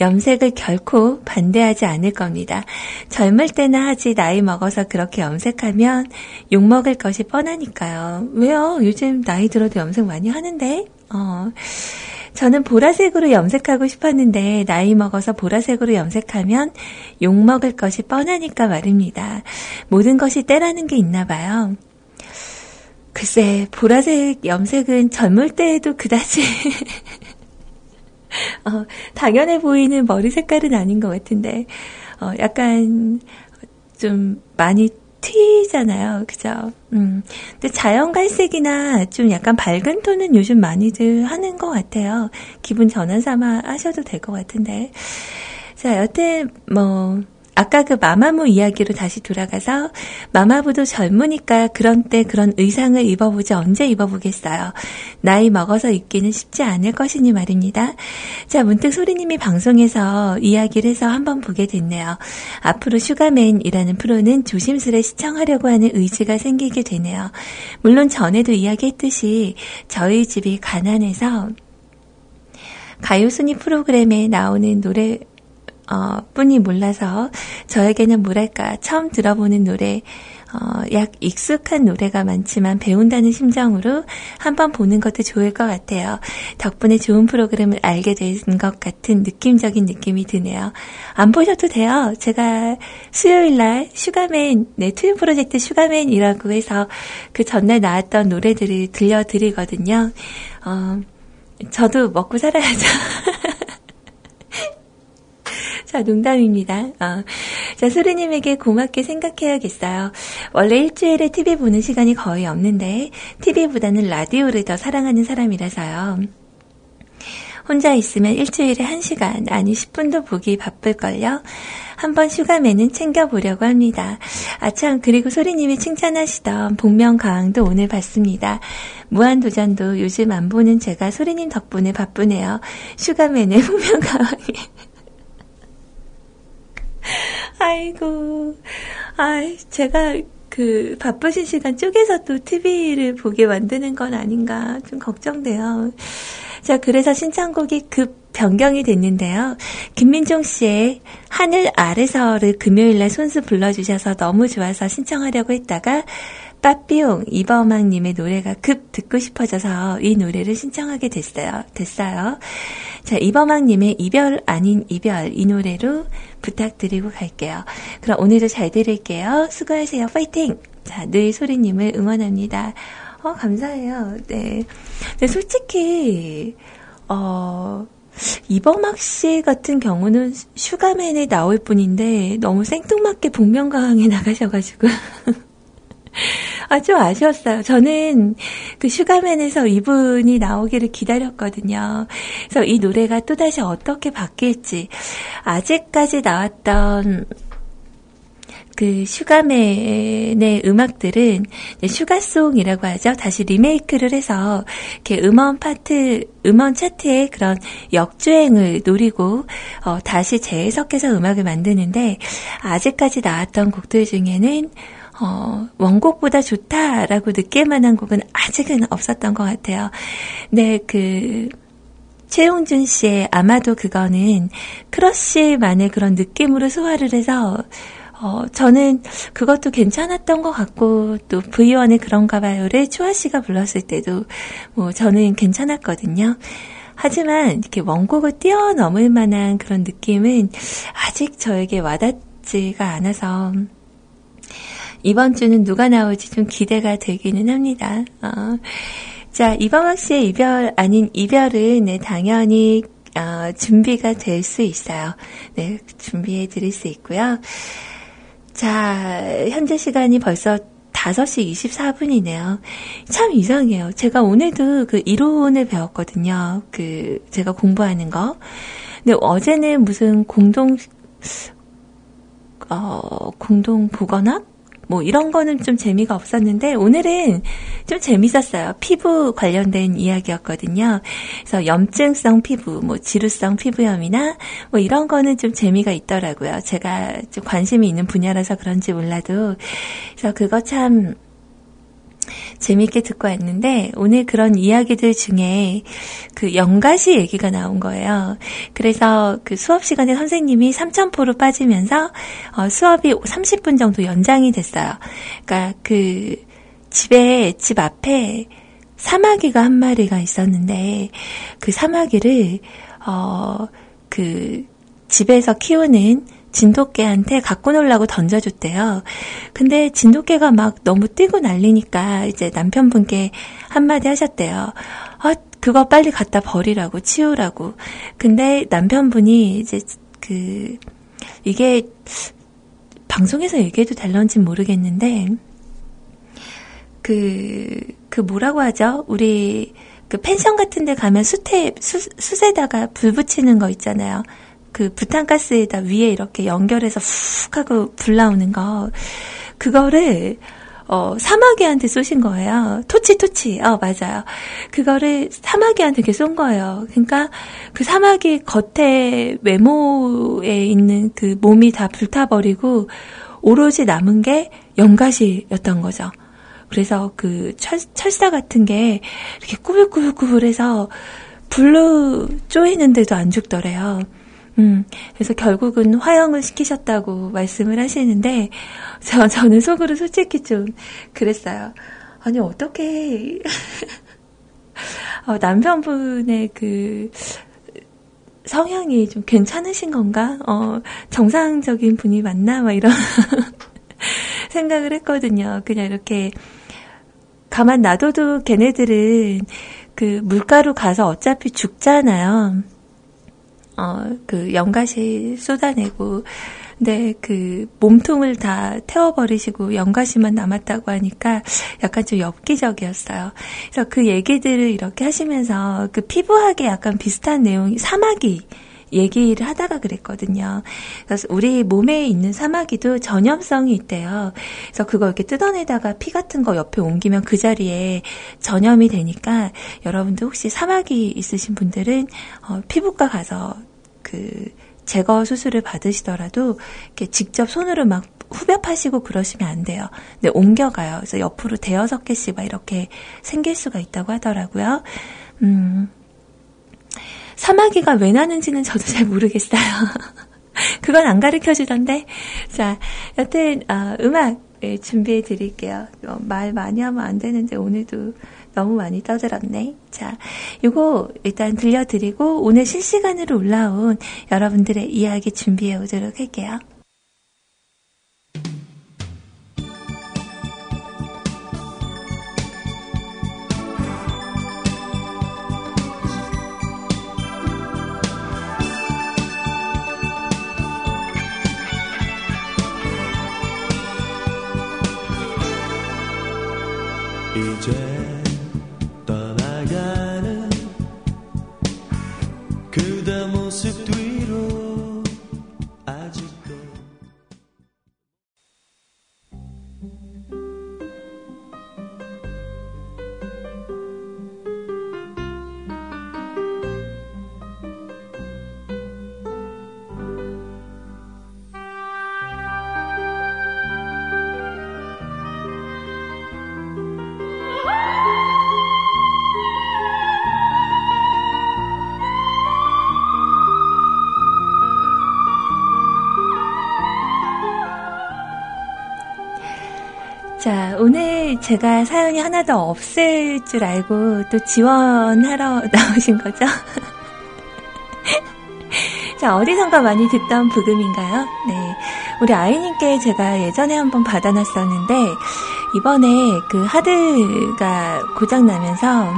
염색을 결코 반대하지 않을 겁니다. 젊을 때나 하지 나이 먹어서 그렇게 염색하면 욕먹을 것이 뻔하니까요. 왜요? 요즘 나이 들어도 염색 많이 하는데? 어. 저는 보라색으로 염색하고 싶었는데 나이 먹어서 보라색으로 염색하면 욕먹을 것이 뻔하니까 말입니다. 모든 것이 때라는 게 있나 봐요. 글쎄, 보라색 염색은 젊을 때에도 그다지 *laughs* 어, 당연해 보이는 머리 색깔은 아닌 것 같은데, 어, 약간 좀 많이 튀잖아요. 그죠? 음. 근데 자연 갈색이나 좀 약간 밝은 톤은 요즘 많이들 하는 것 같아요. 기분 전환 삼아 하셔도 될 것 같은데. 자, 여튼, 뭐, 아까 그 마마무 이야기로 다시 돌아가서 마마부도 젊으니까 그런 때 그런 의상을 입어보지 언제 입어보겠어요. 나이 먹어서 입기는 쉽지 않을 것이니 말입니다. 자, 문득 소리님이 방송에서 이야기를 해서 한번 보게 됐네요. 앞으로 슈가맨이라는 프로는 조심스레 시청하려고 하는 의지가 생기게 되네요. 물론 전에도 이야기했듯이 저희 집이 가난해서 가요순위 프로그램에 나오는 노래 어, 뿐이 몰라서 저에게는 뭐랄까 처음 들어보는 노래 어, 약 익숙한 노래가 많지만 배운다는 심정으로 한번 보는 것도 좋을 것 같아요. 덕분에 좋은 프로그램을 알게 된 것 같은 느낌적인 느낌이 드네요. 안 보셔도 돼요. 제가 수요일 날 슈가맨, 네, 투유 프로젝트 슈가맨이라고 해서 그 전날 나왔던 노래들을 들려드리거든요. 어, 저도 먹고 살아야죠. *laughs* 자, 농담입니다. 어. 자, 소리님에게 고맙게 생각해야겠어요. 원래 일주일에 TV 보는 시간이 거의 없는데, TV보다는 라디오를 더 사랑하는 사람이라서요. 혼자 있으면 일주일에 1시간, 아니 10분도 보기 바쁠걸요? 한번 휴가맨은 챙겨보려고 합니다. 아참, 그리고 소리님이 칭찬하시던 복면가왕도 오늘 봤습니다. 무한도전도 요즘 안 보는 제가 소리님 덕분에 바쁘네요. 슈가맨의 *laughs* 복면가왕이. 아이고, 아이, 제가 그 바쁘신 시간 쪼개서 또 TV를 보게 만드는 건 아닌가 좀 걱정돼요. 자, 그래서 신청곡이 급 변경이 됐는데요. 김민종 씨의 하늘 아래서를 금요일날 손수 불러주셔서 너무 좋아서 신청하려고 했다가 빠삐용 이범학님의 노래가 급 듣고 싶어져서 이 노래를 신청하게 됐어요. 됐어요. 자, 이범학님의 이별 아닌 이별 이 노래로 부탁드리고 갈게요. 그럼 오늘도 잘 들을게요. 수고하세요. 파이팅! 자, 늘 소리님을 응원합니다. 어, 감사해요. 네. 근데 솔직히, 어, 이범학 씨 같은 경우는 슈가맨에 나올 뿐인데 너무 생뚱맞게 복면가왕에 *laughs* 나가셔가지고 *laughs* 아, 좀 아쉬웠어요. 저는 그 슈가맨에서 이분이 나오기를 기다렸거든요. 그래서 이 노래가 또다시 어떻게 바뀔지, 아직까지 나왔던 그 슈가맨의 음악들은 sugar song이라고 하죠. 다시 리메이크를 해서 이렇게 음원 파트, 음원 차트의 그런 역주행을 노리고 어, 다시 재해석해서 음악을 만드는데 아직까지 나왔던 곡들 중에는 어, 원곡보다 좋다라고 느낄 만한 곡은 아직은 없었던 것 같아요. 네, 그, 최용준 씨의 아마도 그거는 크러쉬만의 그런 느낌으로 소화를 해서 어, 저는 그것도 괜찮았던 것 같고, 또 V1의 그런가 봐요를 초아 씨가 불렀을 때도, 뭐, 저는 괜찮았거든요. 하지만, 이렇게 원곡을 뛰어넘을 만한 그런 느낌은 아직 저에게 와닿지가 않아서, 이번 주는 누가 나올지 좀 기대가 되기는 합니다. 어. 자, 이범학 씨의 이별 아닌 이별은 네, 당연히 어, 준비가 될 수 있어요. 네, 준비해 드릴 수 있고요. 자, 현재 시간이 벌써 5시 24분이네요. 참 이상해요. 제가 오늘도 그 이론을 배웠거든요. 그, 제가 공부하는 거. 근데 어제는 무슨 공동, 어, 공동 보건학? 뭐 이런 거는 좀 재미가 없었는데 오늘은 좀 재밌었어요. 피부 관련된 이야기였거든요. 그래서 염증성 피부, 뭐 지루성 피부염이나 뭐 이런 거는 좀 재미가 있더라고요. 제가 좀 관심이 있는 분야라서 그런지 몰라도 그래서 그거 참 재밌게 듣고 왔는데 오늘 그런 이야기들 중에 그 연가시 얘기가 나온 거예요. 그래서 그 수업 시간에 선생님이 삼천포로 빠지면서 어, 수업이 30분 정도 연장이 됐어요. 그러니까 그 집에 집 앞에 사마귀가 한 마리가 있었는데 그 사마귀를 어 그 집에서 키우는 진돗개한테 갖고 놀라고 던져줬대요. 근데 진돗개가 막 너무 뛰고 난리니까 이제 남편분께 한마디 하셨대요. 아, 그거 빨리 갖다 버리라고, 치우라고. 근데 남편분이 이제 그, 이게 방송에서 얘기해도 될런지 모르겠는데, 그, 그 뭐라고 하죠? 우리 그 펜션 같은 데 가면 수태, 수, 숯에다가 불 붙이는 거 있잖아요. 그 부탄가스에다 위에 이렇게 연결해서 훅 하고 불 나오는 거 그거를 어, 사마귀한테 쏘신 거예요. 토치, 토치. 어, 맞아요. 그거를 사마귀한테 이렇게 쏜 거예요. 그러니까 그 사마귀 겉에 외모에 있는 그 몸이 다 불타버리고 오로지 남은 게 연가시였던 거죠. 그래서 그 철, 철사 같은 게 이렇게 꾸불꾸불꾸불해서 불로 쪼이는데도 안 죽더래요. 음, 그래서 결국은 화형을 시키셨다고 말씀을 하시는데, 저, 저는 속으로 솔직히 좀 그랬어요. 아니, 어떻게, *laughs* 어, 남편분의 그, 성향이 좀 괜찮으신 건가? 어, 정상적인 분이 맞나? 막 이런 *laughs* 생각을 했거든요. 그냥 이렇게 가만 놔둬도 걔네들은 그 물가로 가서 어차피 죽잖아요. 어, 그 연가시 쏟아내고 근데 그 몸통을 다 태워버리시고 연가시만 남았다고 하니까 약간 좀 엽기적이었어요. 그래서 그 얘기들을 이렇게 하시면서 그 피부하게 약간 비슷한 내용이 사마귀 얘기를 하다가 그랬거든요. 그래서 우리 몸에 있는 사마귀도 전염성이 있대요. 그래서 그거 이렇게 뜯어내다가 피 같은 거 옆에 옮기면 그 자리에 전염이 되니까 여러분들 혹시 사마귀 있으신 분들은 어, 피부과 가서 그 제거 수술을 받으시더라도 이렇게 직접 손으로 막 후벼파시고 그러시면 안 돼요. 근데 옮겨가요. 그래서 옆으로 대여섯 개씩 막 이렇게 생길 수가 있다고 하더라고요. 음, 사마귀가 왜 나는지는 저도 잘 모르겠어요. *laughs* 그건 안 가르쳐 주던데. 자, 여튼, 어, 음악 예, 준비해 드릴게요. 어, 말 많이 하면 안 되는데 오늘도 너무 많이 떠들었네. 자, 요거 일단 들려드리고 오늘 실시간으로 올라온 여러분들의 이야기 준비해 오도록 할게요. 제가 사연이 하나도 없을 줄 알고 또 지원하러 *laughs* 나오신 거죠? *laughs* 자, 어디선가 많이 듣던 부금인가요? 네. 우리 아이님께 제가 예전에 한번 받아놨었는데, 이번에 그 하드가 고장나면서,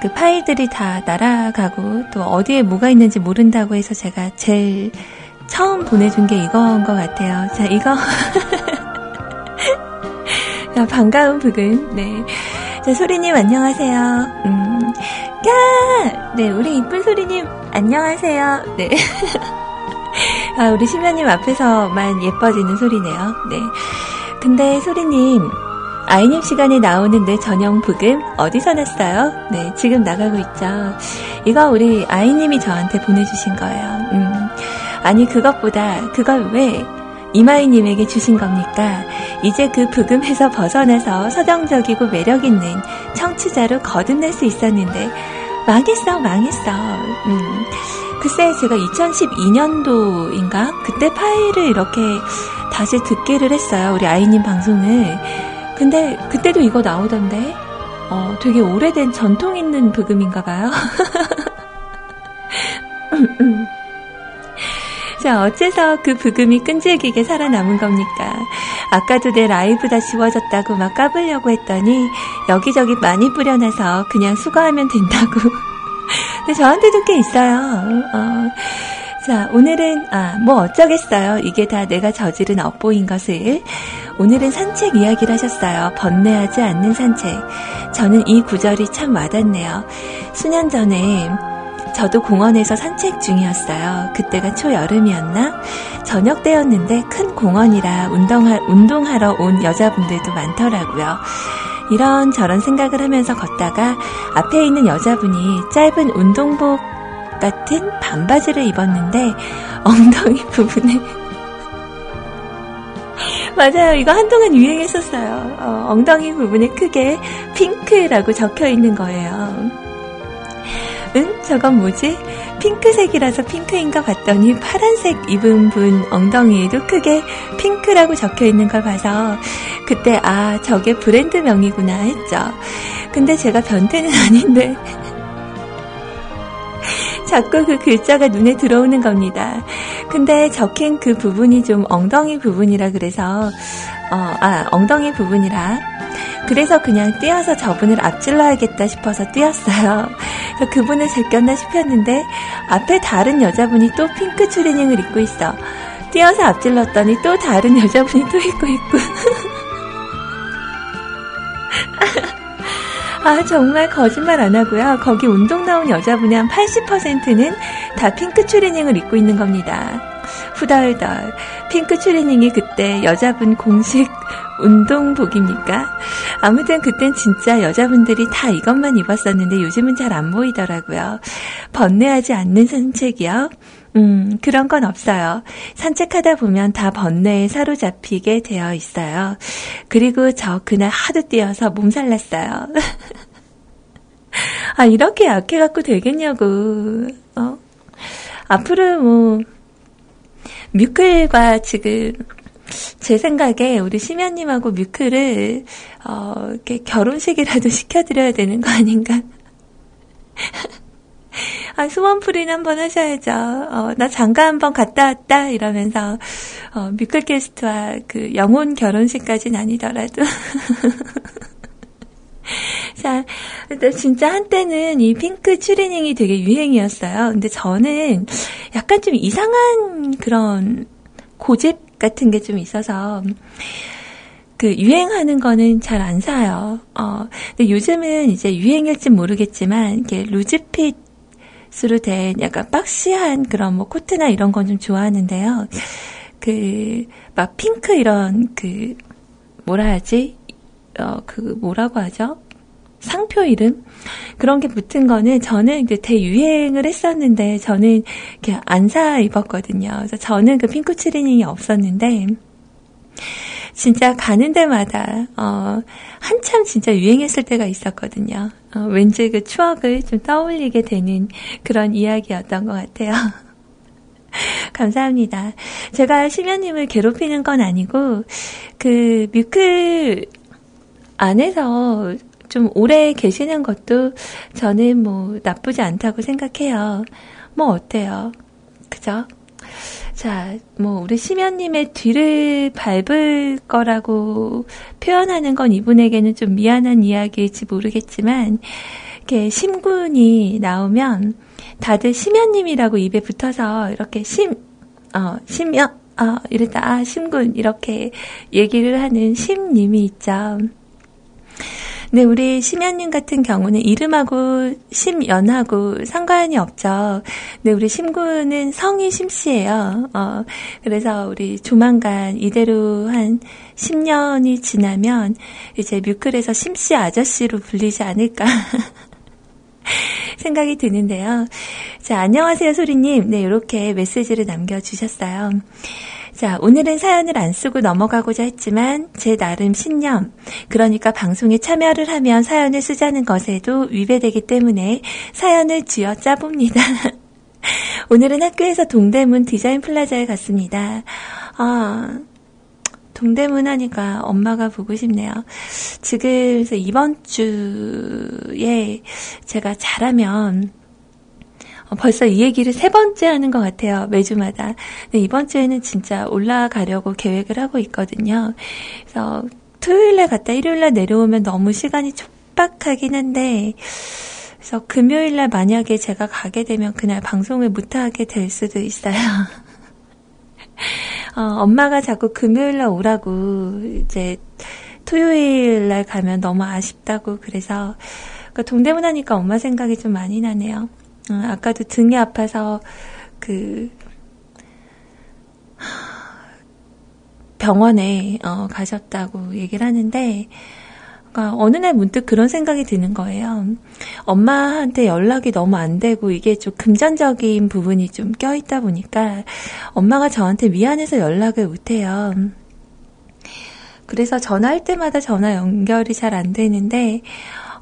그 파일들이 다 날아가고, 또 어디에 뭐가 있는지 모른다고 해서 제가 제일 처음 보내준 게 이건 것 같아요. 자, 이거. *laughs* 자, 반가운 부근. 네. 자, 소리님 안녕하세요. 음, 야! 네, 우리 이쁜 소리님 안녕하세요. 네. *laughs* 아, 우리 심연님 앞에서만 예뻐지는 소리네요. 네. 근데 소리님, 아이님 시간에 나오는 내 전용 부금 어디서 났어요? 네, 지금 나가고 있죠. 이거 우리 아이님이 저한테 보내주신 거예요. 음. 아니, 그것보다 그걸 왜 이마이님에게 주신 겁니까? 이제 그 부금에서 벗어나서 서정적이고 매력있는 청취자로 거듭날 수 있었는데, 망했어, 망했어. 음. 글쎄, 제가 2012년도인가? 그때 파일을 이렇게 다시 듣기를 했어요. 우리 아이님 방송을. 근데, 그때도 이거 나오던데? 어, 되게 오래된 전통 있는 부금인가 봐요. *laughs* 자, 어째서 그 부금이 끈질기게 살아남은 겁니까? 아까도 내 라이브 다 지워졌다고 막 까불려고 했더니 여기저기 많이 뿌려놔서 그냥 수거하면 된다고. *laughs* 근데 저한테도 꽤 있어요. 어. 자, 오늘은, 아, 뭐 어쩌겠어요. 이게 다 내가 저지른 업보인 것을. 오늘은 산책 이야기를 하셨어요. 번뇌하지 않는 산책. 저는 이 구절이 참 와닿네요. 수년 전에 저도 공원에서 산책 중이었어요. 그때가 초여름이었나? 저녁 때였는데 큰 공원이라 운동하, 운동하러 온 여자분들도 많더라고요. 이런 저런 생각을 하면서 걷다가 앞에 있는 여자분이 짧은 운동복 같은 반바지를 입었는데 *laughs* 엉덩이 부분에 *laughs* 맞아요. 이거 한동안 유행했었어요. 어, 엉덩이 부분에 크게 핑크라고 적혀 있는 거예요. 응? 저건 뭐지? 핑크색이라서 핑크인가 봤더니 파란색 입은 분 엉덩이에도 크게 핑크라고 적혀 있는 걸 봐서 그때 아, 저게 브랜드 명이구나 했죠. 근데 제가 변태는 *laughs* 아닌데 자꾸 그 글자가 눈에 들어오는 겁니다. 근데 적힌 그 부분이 좀 엉덩이 부분이라 그래서 어, 아, 엉덩이 부분이라 그래서 그냥 뛰어서 저분을 앞질러야겠다 싶어서 뛰었어요. 그분을 제꼈나 싶었는데 앞에 다른 여자분이 또 핑크 추리닝을 입고 있어. 뛰어서 앞질렀더니 또 다른 여자분이 또 입고 있고. *laughs* 아, 정말 거짓말 안 하고요. 거기 운동 나온 여자분의 한 80%는 다 핑크 추리닝을 입고 있는 겁니다. 후덜덜. 핑크 추리닝이 그때 여자분 공식 운동복입니까? 아무튼 그땐 진짜 여자분들이 다 이것만 입었었는데 요즘은 잘 안 보이더라고요. 번뇌하지 않는 산책이요? 음, 그런 건 없어요. 산책하다 보면 다 번뇌에 사로잡히게 되어 있어요. 그리고 저 그날 하도 뛰어서 몸살 났어요. *laughs* 아, 이렇게 약해갖고 되겠냐고, 어? 앞으로 뭐, 뮤클과 지금, 제 생각에 우리 심연님하고 뮤클을, 어, 이렇게 결혼식이라도 *laughs* 시켜드려야 되는 거 아닌가? *laughs* *laughs* 아, 수원풀이는 한번 하셔야죠. 어, 나 장가 한번 갔다 왔다, 이러면서, 어, 뮤클캐스트와 그 영혼 결혼식까지는 아니더라도. *laughs* 자, 진짜 한때는 이 핑크 추리닝이 되게 유행이었어요. 근데 저는 약간 좀 이상한 그런 고집 같은 게 좀 있어서, 그 유행하는 거는 잘 안 사요. 어, 근데 요즘은 이제 유행일지 모르겠지만, 이게 루즈핏 으로 된 약간 박시한 그런 뭐 코트나 이런 건 좀 좋아하는데요. 그, 막 핑크 이런 그, 뭐라 하지? 어, 그, 뭐라고 하죠? 상표 이름? 그런 게 붙은 거는 저는 그 대유행을 했었는데 저는 이렇게 안 사 입었거든요. 그래서 저는 그 핑크 트리닝이 없었는데 진짜 가는 데마다 어 한참 진짜 유행했을 때가 있었거든요. 어, 왠지 그 추억을 좀 떠올리게 되는 그런 이야기였던 것 같아요. *laughs* 감사합니다. 제가 심연님을 괴롭히는 건 아니고 그 뮤클 안에서 좀 오래 계시는 것도 저는 뭐 나쁘지 않다고 생각해요. 뭐 어때요? 그죠? 자, 뭐, 우리 심연님의 뒤를 밟을 거라고 표현하는 건 이분에게는 좀 미안한 이야기일지 모르겠지만, 이렇게 심군이 나오면 다들 심연님이라고 입에 붙어서 이렇게 심, 어, 심연, 어, 이랬다, 아, 심군, 이렇게 얘기를 하는 심님이 있죠. 네, 우리 심연님 같은 경우는 이름하고 심연하고 상관이 없죠. 네, 우리 심구는 성이 심씨예요. 어, 그래서 우리 조만간 이대로 한 10년이 지나면 이제 뮤클에서 심씨 아저씨로 불리지 않을까. *laughs* 생각이 드는데요. 자, 안녕하세요, 소리님. 네, 이렇게 메시지를 남겨주셨어요. 자, 오늘은 사연을 안 쓰고 넘어가고자 했지만 제 나름 신념, 그러니까 방송에 참여를 하면 사연을 쓰자는 것에도 위배되기 때문에 사연을 쥐어 짜봅니다. *laughs* 오늘은 학교에서 동대문 디자인 플라자에 갔습니다. 아, 동대문 하니까 엄마가 보고 싶네요. 지금 이번 주에 제가 잘하면 어, 벌써 이 얘기를 세 번째 하는 것 같아요. 매주마다. 이번 주에는 진짜 올라가려고 계획을 하고 있거든요. 그래서 토요일날 갔다 일요일날 내려오면 너무 시간이 촉박하긴 한데, 그래서 금요일날 만약에 제가 가게 되면 그날 방송을 못하게 될 수도 있어요. *laughs* 어, 엄마가 자꾸 금요일날 오라고 이제 토요일날 가면 너무 아쉽다고 그래서 그러니까 동대문 하니까 엄마 생각이 좀 많이 나네요. 어, 아까도 등이 아파서 그 병원에 어, 가셨다고 얘기를 하는데 그러니까 어느 날 문득 그런 생각이 드는 거예요. 엄마한테 연락이 너무 안 되고 이게 좀 금전적인 부분이 좀 껴있다 보니까 엄마가 저한테 미안해서 연락을 못 해요. 그래서 전화할 때마다 전화 연결이 잘 안 되는데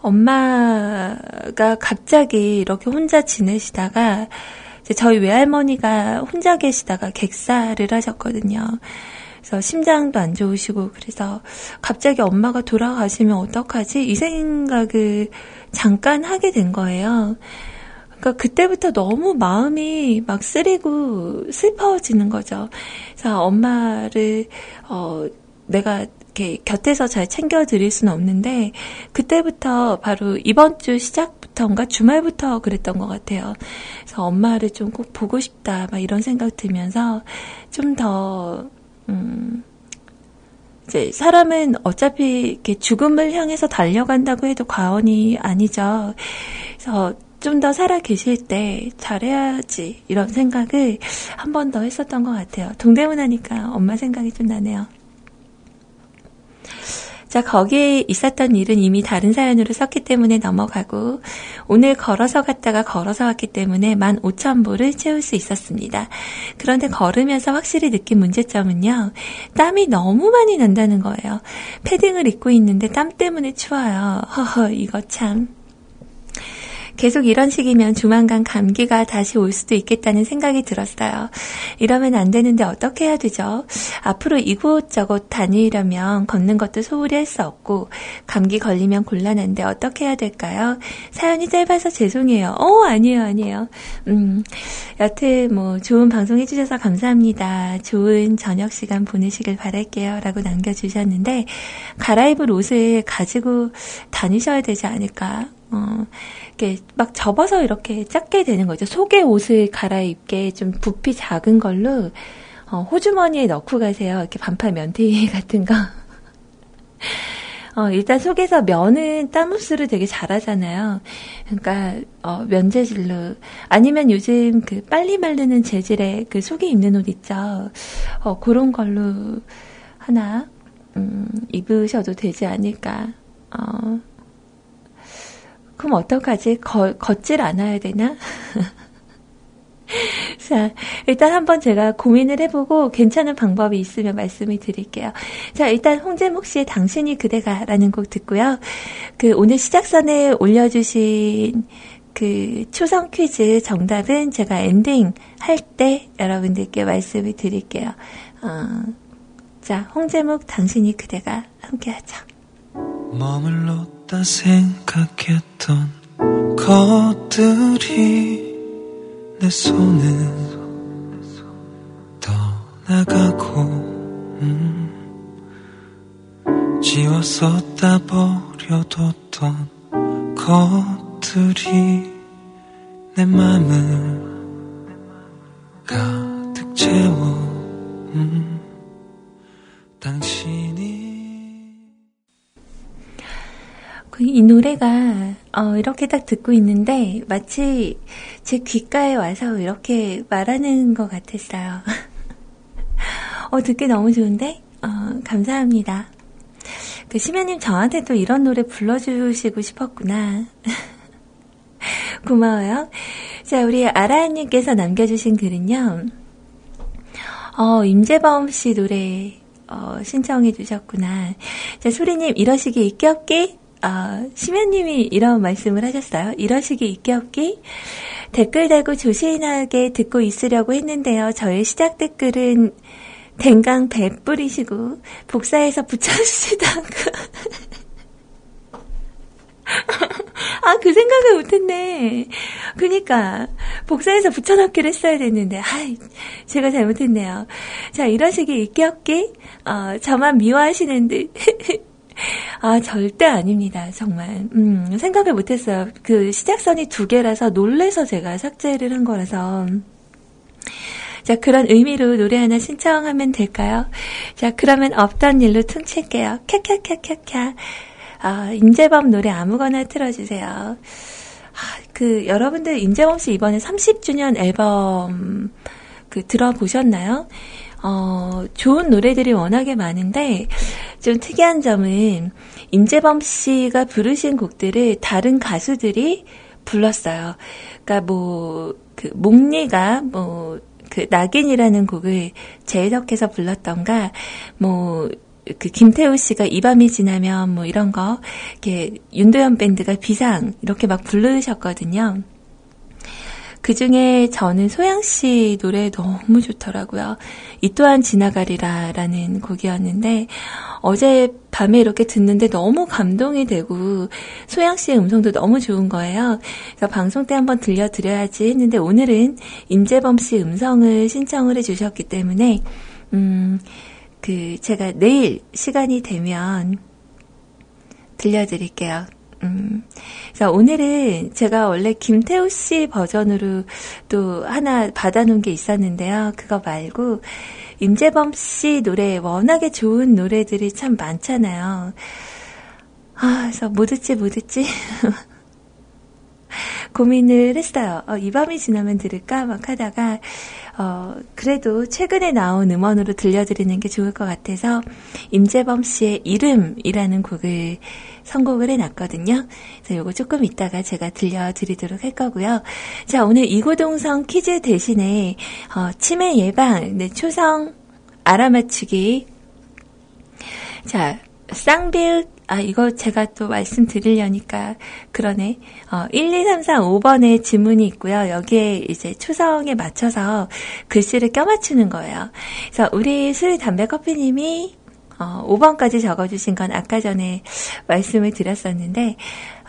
엄마가 갑자기 이렇게 혼자 지내시다가 저희 외할머니가 혼자 계시다가 객사를 하셨거든요. 그래서 심장도 안 좋으시고 그래서 갑자기 엄마가 돌아가시면 어떡하지? 이 생각을 잠깐 하게 된 거예요. 그러니까 그때부터 너무 마음이 막 쓰리고 슬퍼지는 거죠. 그래서 엄마를 어 내가 이렇게 곁에서 잘 챙겨 드릴 수는 없는데 그때부터 바로 이번 주 시작부터인가 주말부터 그랬던 것 같아요. 그래서 엄마를 좀 꼭 보고 싶다 막 이런 생각 들면서 좀더 음, 이제 사람은 어차피 이렇게 죽음을 향해서 달려간다고 해도 과언이 아니죠. 그래서 좀 더 살아 계실 때 잘해야지 이런 생각을 한 번 더 했었던 것 같아요. 동대문 하니까 엄마 생각이 좀 나네요. 자, 거기에 있었던 일은 이미 다른 사연으로 썼기 때문에 넘어가고, 오늘 걸어서 갔다가 걸어서 왔기 때문에 15,000보를 채울 수 있었습니다. 그런데 걸으면서 확실히 느낀 문제점은요, 땀이 너무 많이 난다는 거예요. 패딩을 입고 있는데 땀 때문에 추워요. 허허, 이거 참. 계속 이런 식이면 조만간 감기가 다시 올 수도 있겠다는 생각이 들었어요. 이러면 안 되는데 어떻게 해야 되죠? 앞으로 이곳저곳 다니려면 걷는 것도 소홀히 할 수 없고 감기 걸리면 곤란한데 어떻게 해야 될까요? 사연이 짧아서 죄송해요. 어, 아니에요, 아니에요. 음, 여튼 뭐 좋은 방송 해주셔서 감사합니다. 좋은 저녁 시간 보내시길 바랄게요. 라고 남겨주셨는데 갈아입을 옷을 가지고 다니셔야 되지 않을까? 어, 이렇게 막 접어서 이렇게 작게 되는 거죠. 속에 옷을 갈아입게 좀 부피 작은 걸로 어, 호주머니에 넣고 가세요. 이렇게 반팔 면티 *laughs* 같은 거. 어, 일단 속에서 면은 땀 흡수를 되게 잘하잖아요. 그러니까 어, 면재질로 아니면 요즘 그 빨리 말르는 재질의 그 속에 입는 옷 있죠. 어, 그런 걸로 하나 음, 입으셔도 되지 않을까. 어, 그럼 어떡하지? 거, 걷질 않아야 되나? *laughs* 자, 일단 한번 제가 고민을 해보고 괜찮은 방법이 있으면 말씀을 드릴게요. 자, 일단 홍재목 씨의 당신이 그대가 라는 곡 듣고요. 그 오늘 시작선에 올려주신 그 초성 퀴즈 정답은 제가 엔딩 할 때 여러분들께 말씀을 드릴게요. 어, 자, 홍재목 당신이 그대가 함께 하죠. 머물 렀다 생각했던 것들이 내 손을 떠나가고 음, 지웠었다 버려뒀던 것들이 내 맘을 가득 채워 음, 당신 그 이 노래가 어, 이렇게 딱 듣고 있는데 마치 제 귓가에 와서 이렇게 말하는 것 같았어요. *laughs* 어, 듣기 너무 좋은데? 어, 감사합니다. 그 심연님 저한테 또 이런 노래 불러주시고 싶었구나. *laughs* 고마워요. 자, 우리 아라님께서 남겨주신 글은요. 어, 임재범 씨 노래 어, 신청해 주셨구나. 자, 소리님 이러시기 있기 없기 어, 심연님이 이런 말씀을 하셨어요. 이러시기 있기 없기? 댓글 달고 조신하게 듣고 있으려고 했는데요. 저의 시작 댓글은 댕강 배 뿌리시고 복사해서 않고. *laughs* 아, 그 생각을 못했네. 그니까, 복사해서 붙여넣기를 했어야 됐는데, 아이, 제가 잘못했네요. 자, 이러시기 있기 없기? 어, 저만 미워하시는 듯. *laughs* 아, 절대 아닙니다. 정말. 음, 생각을 못했어요. 그 시작선이 두 개라서 놀래서 제가 삭제를 한 거라서. 자, 그런 의미로 노래 하나 신청하면 될까요? 자, 그러면 없던 일로 퉁칠게요. 캬캬캬캬캬. 아, 임재범 노래 아무거나 틀어주세요. 아, 그, 여러분들 임재범 씨 이번에 30주년 앨범 그 들어보셨나요? 어, 좋은 노래들이 워낙에 많은데 좀 특이한 점은 임재범 씨가 부르신 곡들을 다른 가수들이 불렀어요. 그러니까 뭐 그 목리가 뭐 그 낙인이라는 곡을 재해석해서 불렀던가 뭐그 김태우 씨가 이 밤이 지나면 뭐 이런 거 이렇게 윤도현 밴드가 비상 이렇게 막 부르셨거든요. 그 중에 저는 소양 씨 노래 너무 좋더라고요. 이 또한 지나가리라 라는 곡이었는데, 어제 밤에 이렇게 듣는데 너무 감동이 되고, 소양 씨의 음성도 너무 좋은 거예요. 그래서 방송 때 한번 들려드려야지 했는데, 오늘은 임재범 씨 음성을 신청을 해주셨기 때문에, 음, 그, 제가 내일 시간이 되면 들려드릴게요. 음. 자, 오늘은 제가 원래 김태우 씨 버전으로 또 하나 받아놓은 게 있었는데요. 그거 말고, 임재범 씨 노래, 워낙에 좋은 노래들이 참 많잖아요. 아, 그래서 뭐 듣지, 뭐 듣지? *laughs* 고민을 했어요. 어, 이 밤이 지나면 들을까? 막 하다가, 어, 그래도 최근에 나온 음원으로 들려드리는 게 좋을 것 같아서, 임재범 씨의 이름이라는 곡을 선곡을 해놨거든요. 그래서 요거 조금 이따가 제가 들려드리도록 할 거고요. 자, 오늘 이고동성 퀴즈 대신에, 어, 치매 예방, 네, 초성 알아맞추기. 자, 쌍빌 아, 이거 제가 또 말씀드리려니까 그러네. 어, 1, 2, 3, 4, 5번에 지문이 있고요. 여기에 이제 초성에 맞춰서 글씨를 껴맞추는 거예요. 그래서 우리 술 담배 커피님이 어, 5번까지 적어주신 건 아까 전에 말씀을 드렸었는데,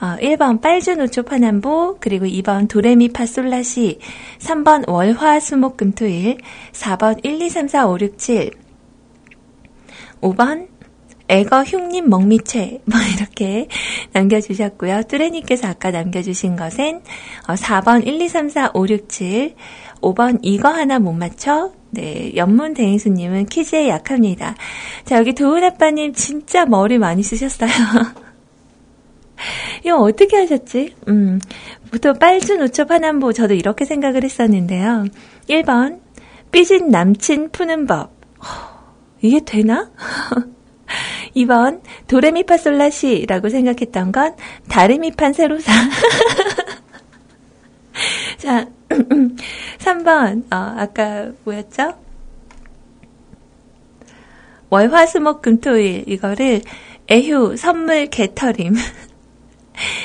어, 1번 빨주노초 파남보, 그리고 2번 도레미파솔라시, 3번 월화수목금토일, 4번 1, 2, 3, 4, 5, 6, 7, 5번 애거 흉님 먹미채 뭐 *laughs* 이렇게 남겨주셨고요. 뚜레님께서 아까 남겨주신 것은 4번 1, 2, 3, 4, 5, 6, 7 5번 이거 하나 못 맞춰 네, 연문 대행수님은 퀴즈에 약합니다. 자, 여기 도훈 아빠님 진짜 머리 많이 쓰셨어요. *laughs* 이거 어떻게 하셨지? 음, 보통 빨순 우첩 하남보 저도 이렇게 생각을 했었는데요. 1번, 삐진 남친 푸는 법. 이게 되나? *laughs* 2번 도레미파솔라시라고 생각했던 건 다레미판 세로사. *laughs* 자, 3번 어, 아까 뭐였죠? 월 화 수 목 금 토 일 이거를 애휴 선물 개터림.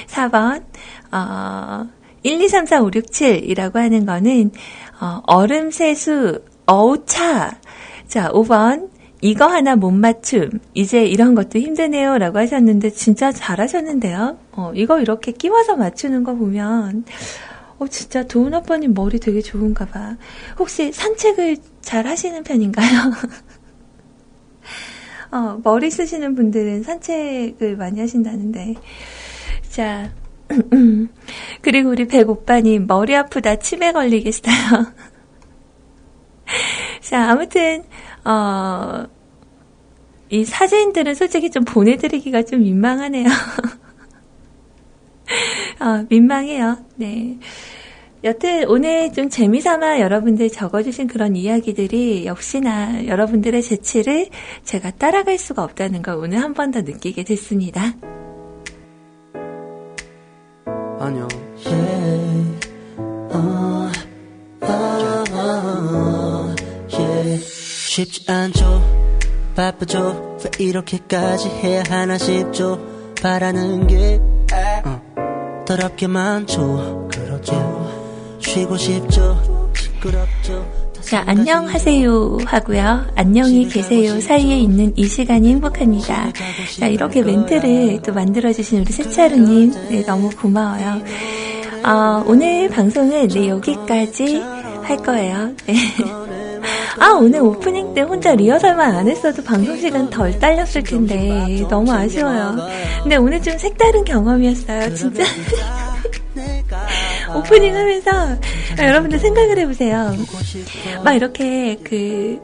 4번 *laughs* 어, 1, 2, 3, 4, 5, 6, 7이라고 하는 거는 어, 얼음 세수 어우차. 자, 5번 이거 하나 못 맞춤. 이제 이런 것도 힘드네요. 라고 하셨는데, 진짜 잘하셨는데요? 어, 이거 이렇게 끼워서 맞추는 거 보면, 어, 진짜 도훈 아빠님 머리 되게 좋은가 봐. 혹시 산책을 잘 하시는 편인가요? *laughs* 어, 머리 쓰시는 분들은 산책을 많이 하신다는데. 자, *clears throat* 그리고 우리 백 오빠님, 머리 아프다, 치매 걸리겠어요. *laughs* 자, 아무튼, 어, 이 사진들은 솔직히 좀 보내드리기가 좀 민망하네요. *laughs* *laughs* 어, 민망해요. 네. 여튼 오늘 좀 재미삼아 여러분들 적어주신 그런 이야기들이 역시나 여러분들의 재치를 제가 따라갈 수가 없다는 걸 오늘 한 번 더 느끼게 됐습니다. 안녕. Yeah. Uh, uh, uh, yeah. 쉽지 않죠. 바쁘죠 왜 이렇게까지 해야 하나 싶죠 바라는 게 어, 더럽게 많죠 그렇죠 쉬고 싶죠 시끄럽죠 자, 안녕하세요 하고요. 안녕히 계세요 사이에 있는 이 시간이 행복합니다. 자, 이렇게 멘트를 또 만들어주신 우리 세차루님, 네, 너무 고마워요. 어, 오늘 방송은 네, 여기까지 할 거예요. 네. 아, 오늘 오프닝 때 혼자 리허설만 안 했어도 방송 시간 덜 딸렸을 텐데 너무 아쉬워요. 근데 오늘 좀 색다른 경험이었어요. 진짜. *laughs* 오프닝 하면서 여러분들 생각을 해보세요. 막 이렇게 그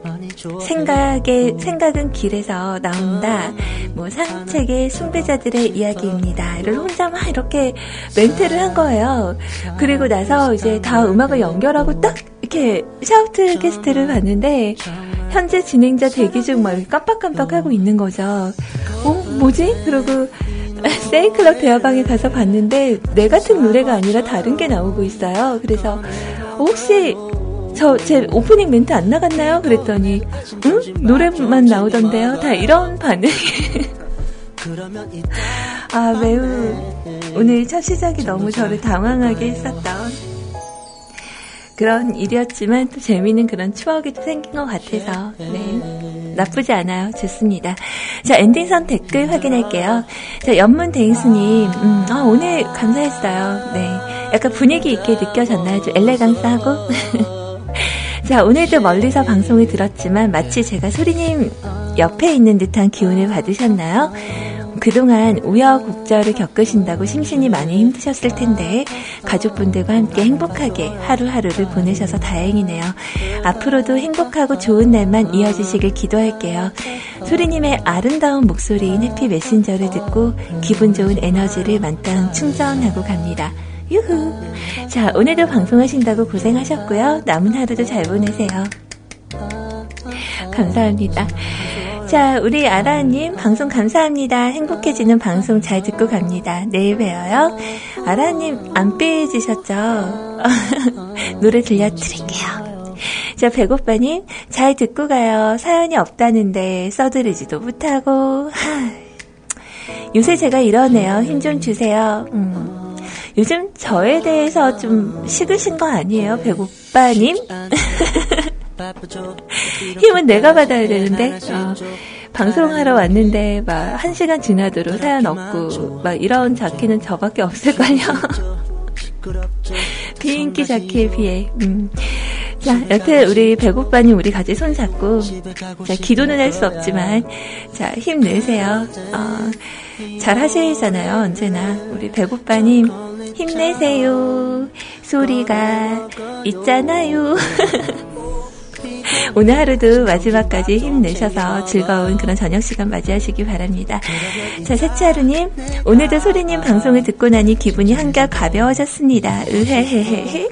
생각의 생각은 길에서 나온다. 뭐 산책의 숭배자들의 이야기입니다. 이를 혼자 막 이렇게 멘트를 한 거예요. 그리고 나서 이제 다 음악을 연결하고 딱 이렇게 샤우트 캐스트를 봤는데 현재 진행자 대기 중 막 깜빡깜빡 하고 있는 거죠. 어 뭐지? 그러고 세이클럽 대화방에 가서 봤는데 내 같은 노래가 아니라 다른 게 나오고 있어요. 그래서 혹시 저 제 오프닝 멘트 안 나갔나요? 그랬더니 응? 노래만 나오던데요. 다 이런 반응. *laughs* 아 매우 오늘 첫 시작이 너무 저를 당황하게 했었던 그런 일이었지만 또 재미있는 그런 추억이 또 생긴 것 같아서. 네. 나쁘지 않아요. 좋습니다. 자 엔딩선 댓글 확인할게요. 자 연문 대행수님 음, 아, 오늘 감사했어요. 네. 약간 분위기 있게 느껴졌나요? 좀 엘레강스하고? *laughs* 자 오늘도 멀리서 방송을 들었지만 마치 제가 소리님 옆에 있는 듯한 기운을 받으셨나요? 그동안 우여곡절을 겪으신다고 심신이 많이 힘드셨을 텐데 가족분들과 함께 행복하게 하루하루를 보내셔서 다행이네요. 앞으로도 행복하고 좋은 날만 이어지시길 기도할게요. 소리님의 아름다운 목소리인 해피 메신저를 듣고 기분 좋은 에너지를 만땅 충전하고 갑니다. 유후. 자, 오늘도 방송하신다고 고생하셨고요. 남은 하루도 잘 보내세요. 감사합니다. 자, 우리 아라님 방송 감사합니다. 행복해지는 방송 잘 듣고 갑니다. 내일 봬요. 아라님 안 빼지셨죠? *laughs* 노래 들려드릴게요. 자, 배고파님 잘 듣고 가요. 사연이 없다는데 써드리지도 못하고. 하, 요새 제가 이러네요. 힘 좀 주세요. 음. 요즘 저에 대해서 좀 식으신 거 아니에요? 배고파님? *laughs* 힘은 내가 받아야 되는데 어, 방송하러 왔는데 막 한 시간 지나도록 사연 없고 막 이런 자키는 저밖에 없을걸요. *laughs* 비인기 자키에 비해. 음. 자, 여튼 우리 배고파님 우리 같이 손 잡고 자 기도는 할 수 없지만 자 힘내세요. 어, 잘 하셔야잖아요 언제나 우리 배고파님 힘내세요. 소리가 있잖아요. *laughs* 오늘 하루도 마지막까지 힘내셔서 즐거운 그런 저녁 시간 맞이하시기 바랍니다. 자, 세차루님, 오늘도 소리님 방송을 듣고 나니 기분이 한결 가벼워졌습니다. 으헤헤헤.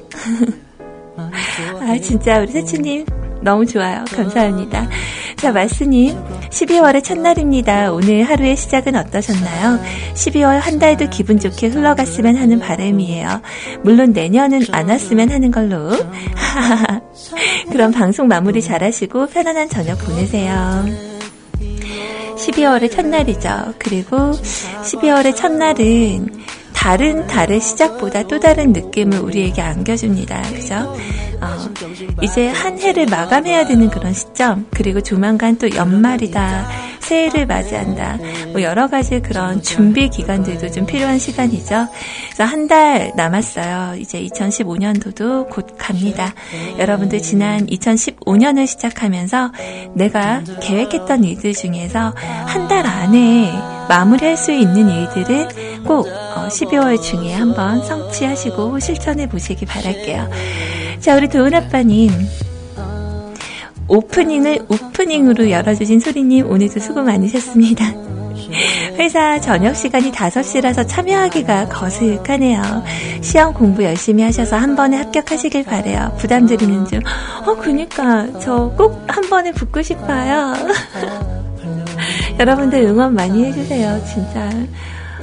*laughs* 아, 진짜 우리 세추님 너무 좋아요. 감사합니다. 자, 말스님, 12월의 첫날입니다. 오늘 하루의 시작은 어떠셨나요? 12월 한 달도 기분 좋게 흘러갔으면 하는 바람이에요. 물론 내년은 안 왔으면 하는 걸로. *laughs* 그럼 방송 마무리 잘 하시고 편안한 저녁 보내세요. 12월의 첫날이죠. 그리고 12월의 첫날은 다른 달의 시작보다 또 다른 느낌을 우리에게 안겨줍니다. 그죠? 어, 이제 한 해를 마감해야 되는 그런 시점, 그리고 조만간 또 연말이다, 새해를 맞이한다, 뭐 여러 가지 그런 준비 기간들도 좀 필요한 시간이죠. 그래서 한 달 남았어요. 이제 2015년도도 곧 갑니다. 여러분들 지난 2015년을 시작하면서 내가 계획했던 일들 중에서 한 달 안에 마무리할 수 있는 일들은 꼭 12월 어, 중에 한번 성취하시고 실천해 보시기 바랄게요. 자, 우리 도은 아빠님. 오프닝을 오프닝으로 열어주신 소리님 오늘도 수고 많으셨습니다. 회사 저녁 시간이 5시라서 참여하기가 거슬하네요. 시험 공부 열심히 하셔서 한 번에 합격하시길 바래요. 부담드리는 중. 어, 그니까 저 꼭 한 번에 붙고 싶어요. *laughs* 여러분들 응원 많이 해주세요. 진짜.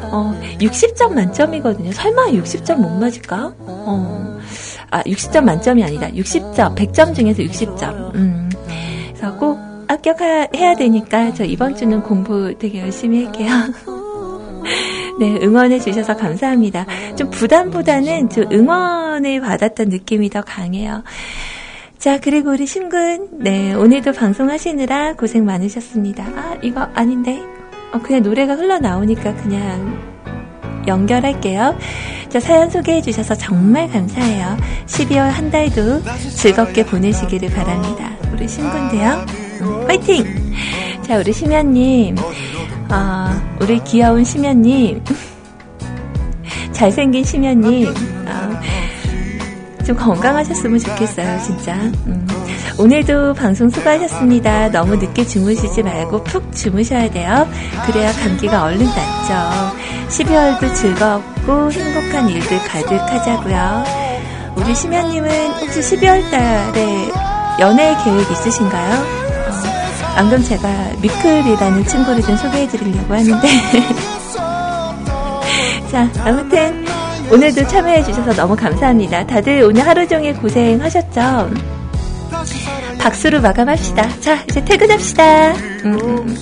어, 60점 만점이거든요. 설마 60점 못 맞을까? 어, 아, 60점 만점이 아니다. 60점, 100점 중에서 60점. 음, 그래서 꼭 합격해야 되니까 저 이번 주는 공부 되게 열심히 할게요. *laughs* 네, 응원해 주셔서 감사합니다. 좀 부담보다는 좀 응원을 받았던 느낌이 더 강해요. 자, 그리고 우리 신군, 네, 오늘도 방송하시느라 고생 많으셨습니다. 아, 이거 아닌데? 어, 그냥 노래가 흘러나오니까 그냥 연결할게요. 자, 사연 소개해 주셔서 정말 감사해요. 12월 한 달도 즐겁게 보내시기를 바랍니다. 우리 신군데요. 음, 화이팅! 자, 우리 심연님, 어, 우리 귀여운 심연님, *laughs* 잘생긴 심연님, 어, 좀 건강하셨으면 좋겠어요, 진짜. 음. 오늘도 방송 수고하셨습니다. 너무 늦게 주무시지 말고 푹 주무셔야 돼요. 그래야 감기가 얼른 낫죠. 12월도 즐겁고 행복한 일들 가득하자고요. 우리 심연님은 혹시 12월 달에 연애 계획 있으신가요? 어, 방금 제가 미클이라는 친구를 좀 소개해 드리려고 하는데. *laughs* 자, 아무튼 오늘도 참여해 주셔서 너무 감사합니다. 다들 오늘 하루 종일 고생하셨죠? 박수로 마감합시다. 자, 이제 퇴근합시다. 음,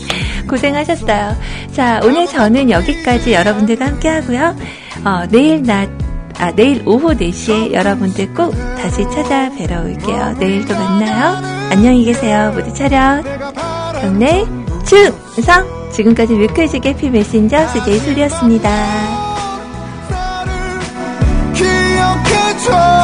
고생하셨어요. 자, 오늘 저는 여기까지 여러분들과 함께 하고요. 어, 내일 낮, 아, 내일 오후 4시에 여러분들 꼭 다시 찾아뵈러 올게요. 내일 또 만나요. 안녕히 계세요. 모두 차렷. 경례, 충성! 지금까지 뮤클즈 개피 메신저 수제이 소리였습니다. control.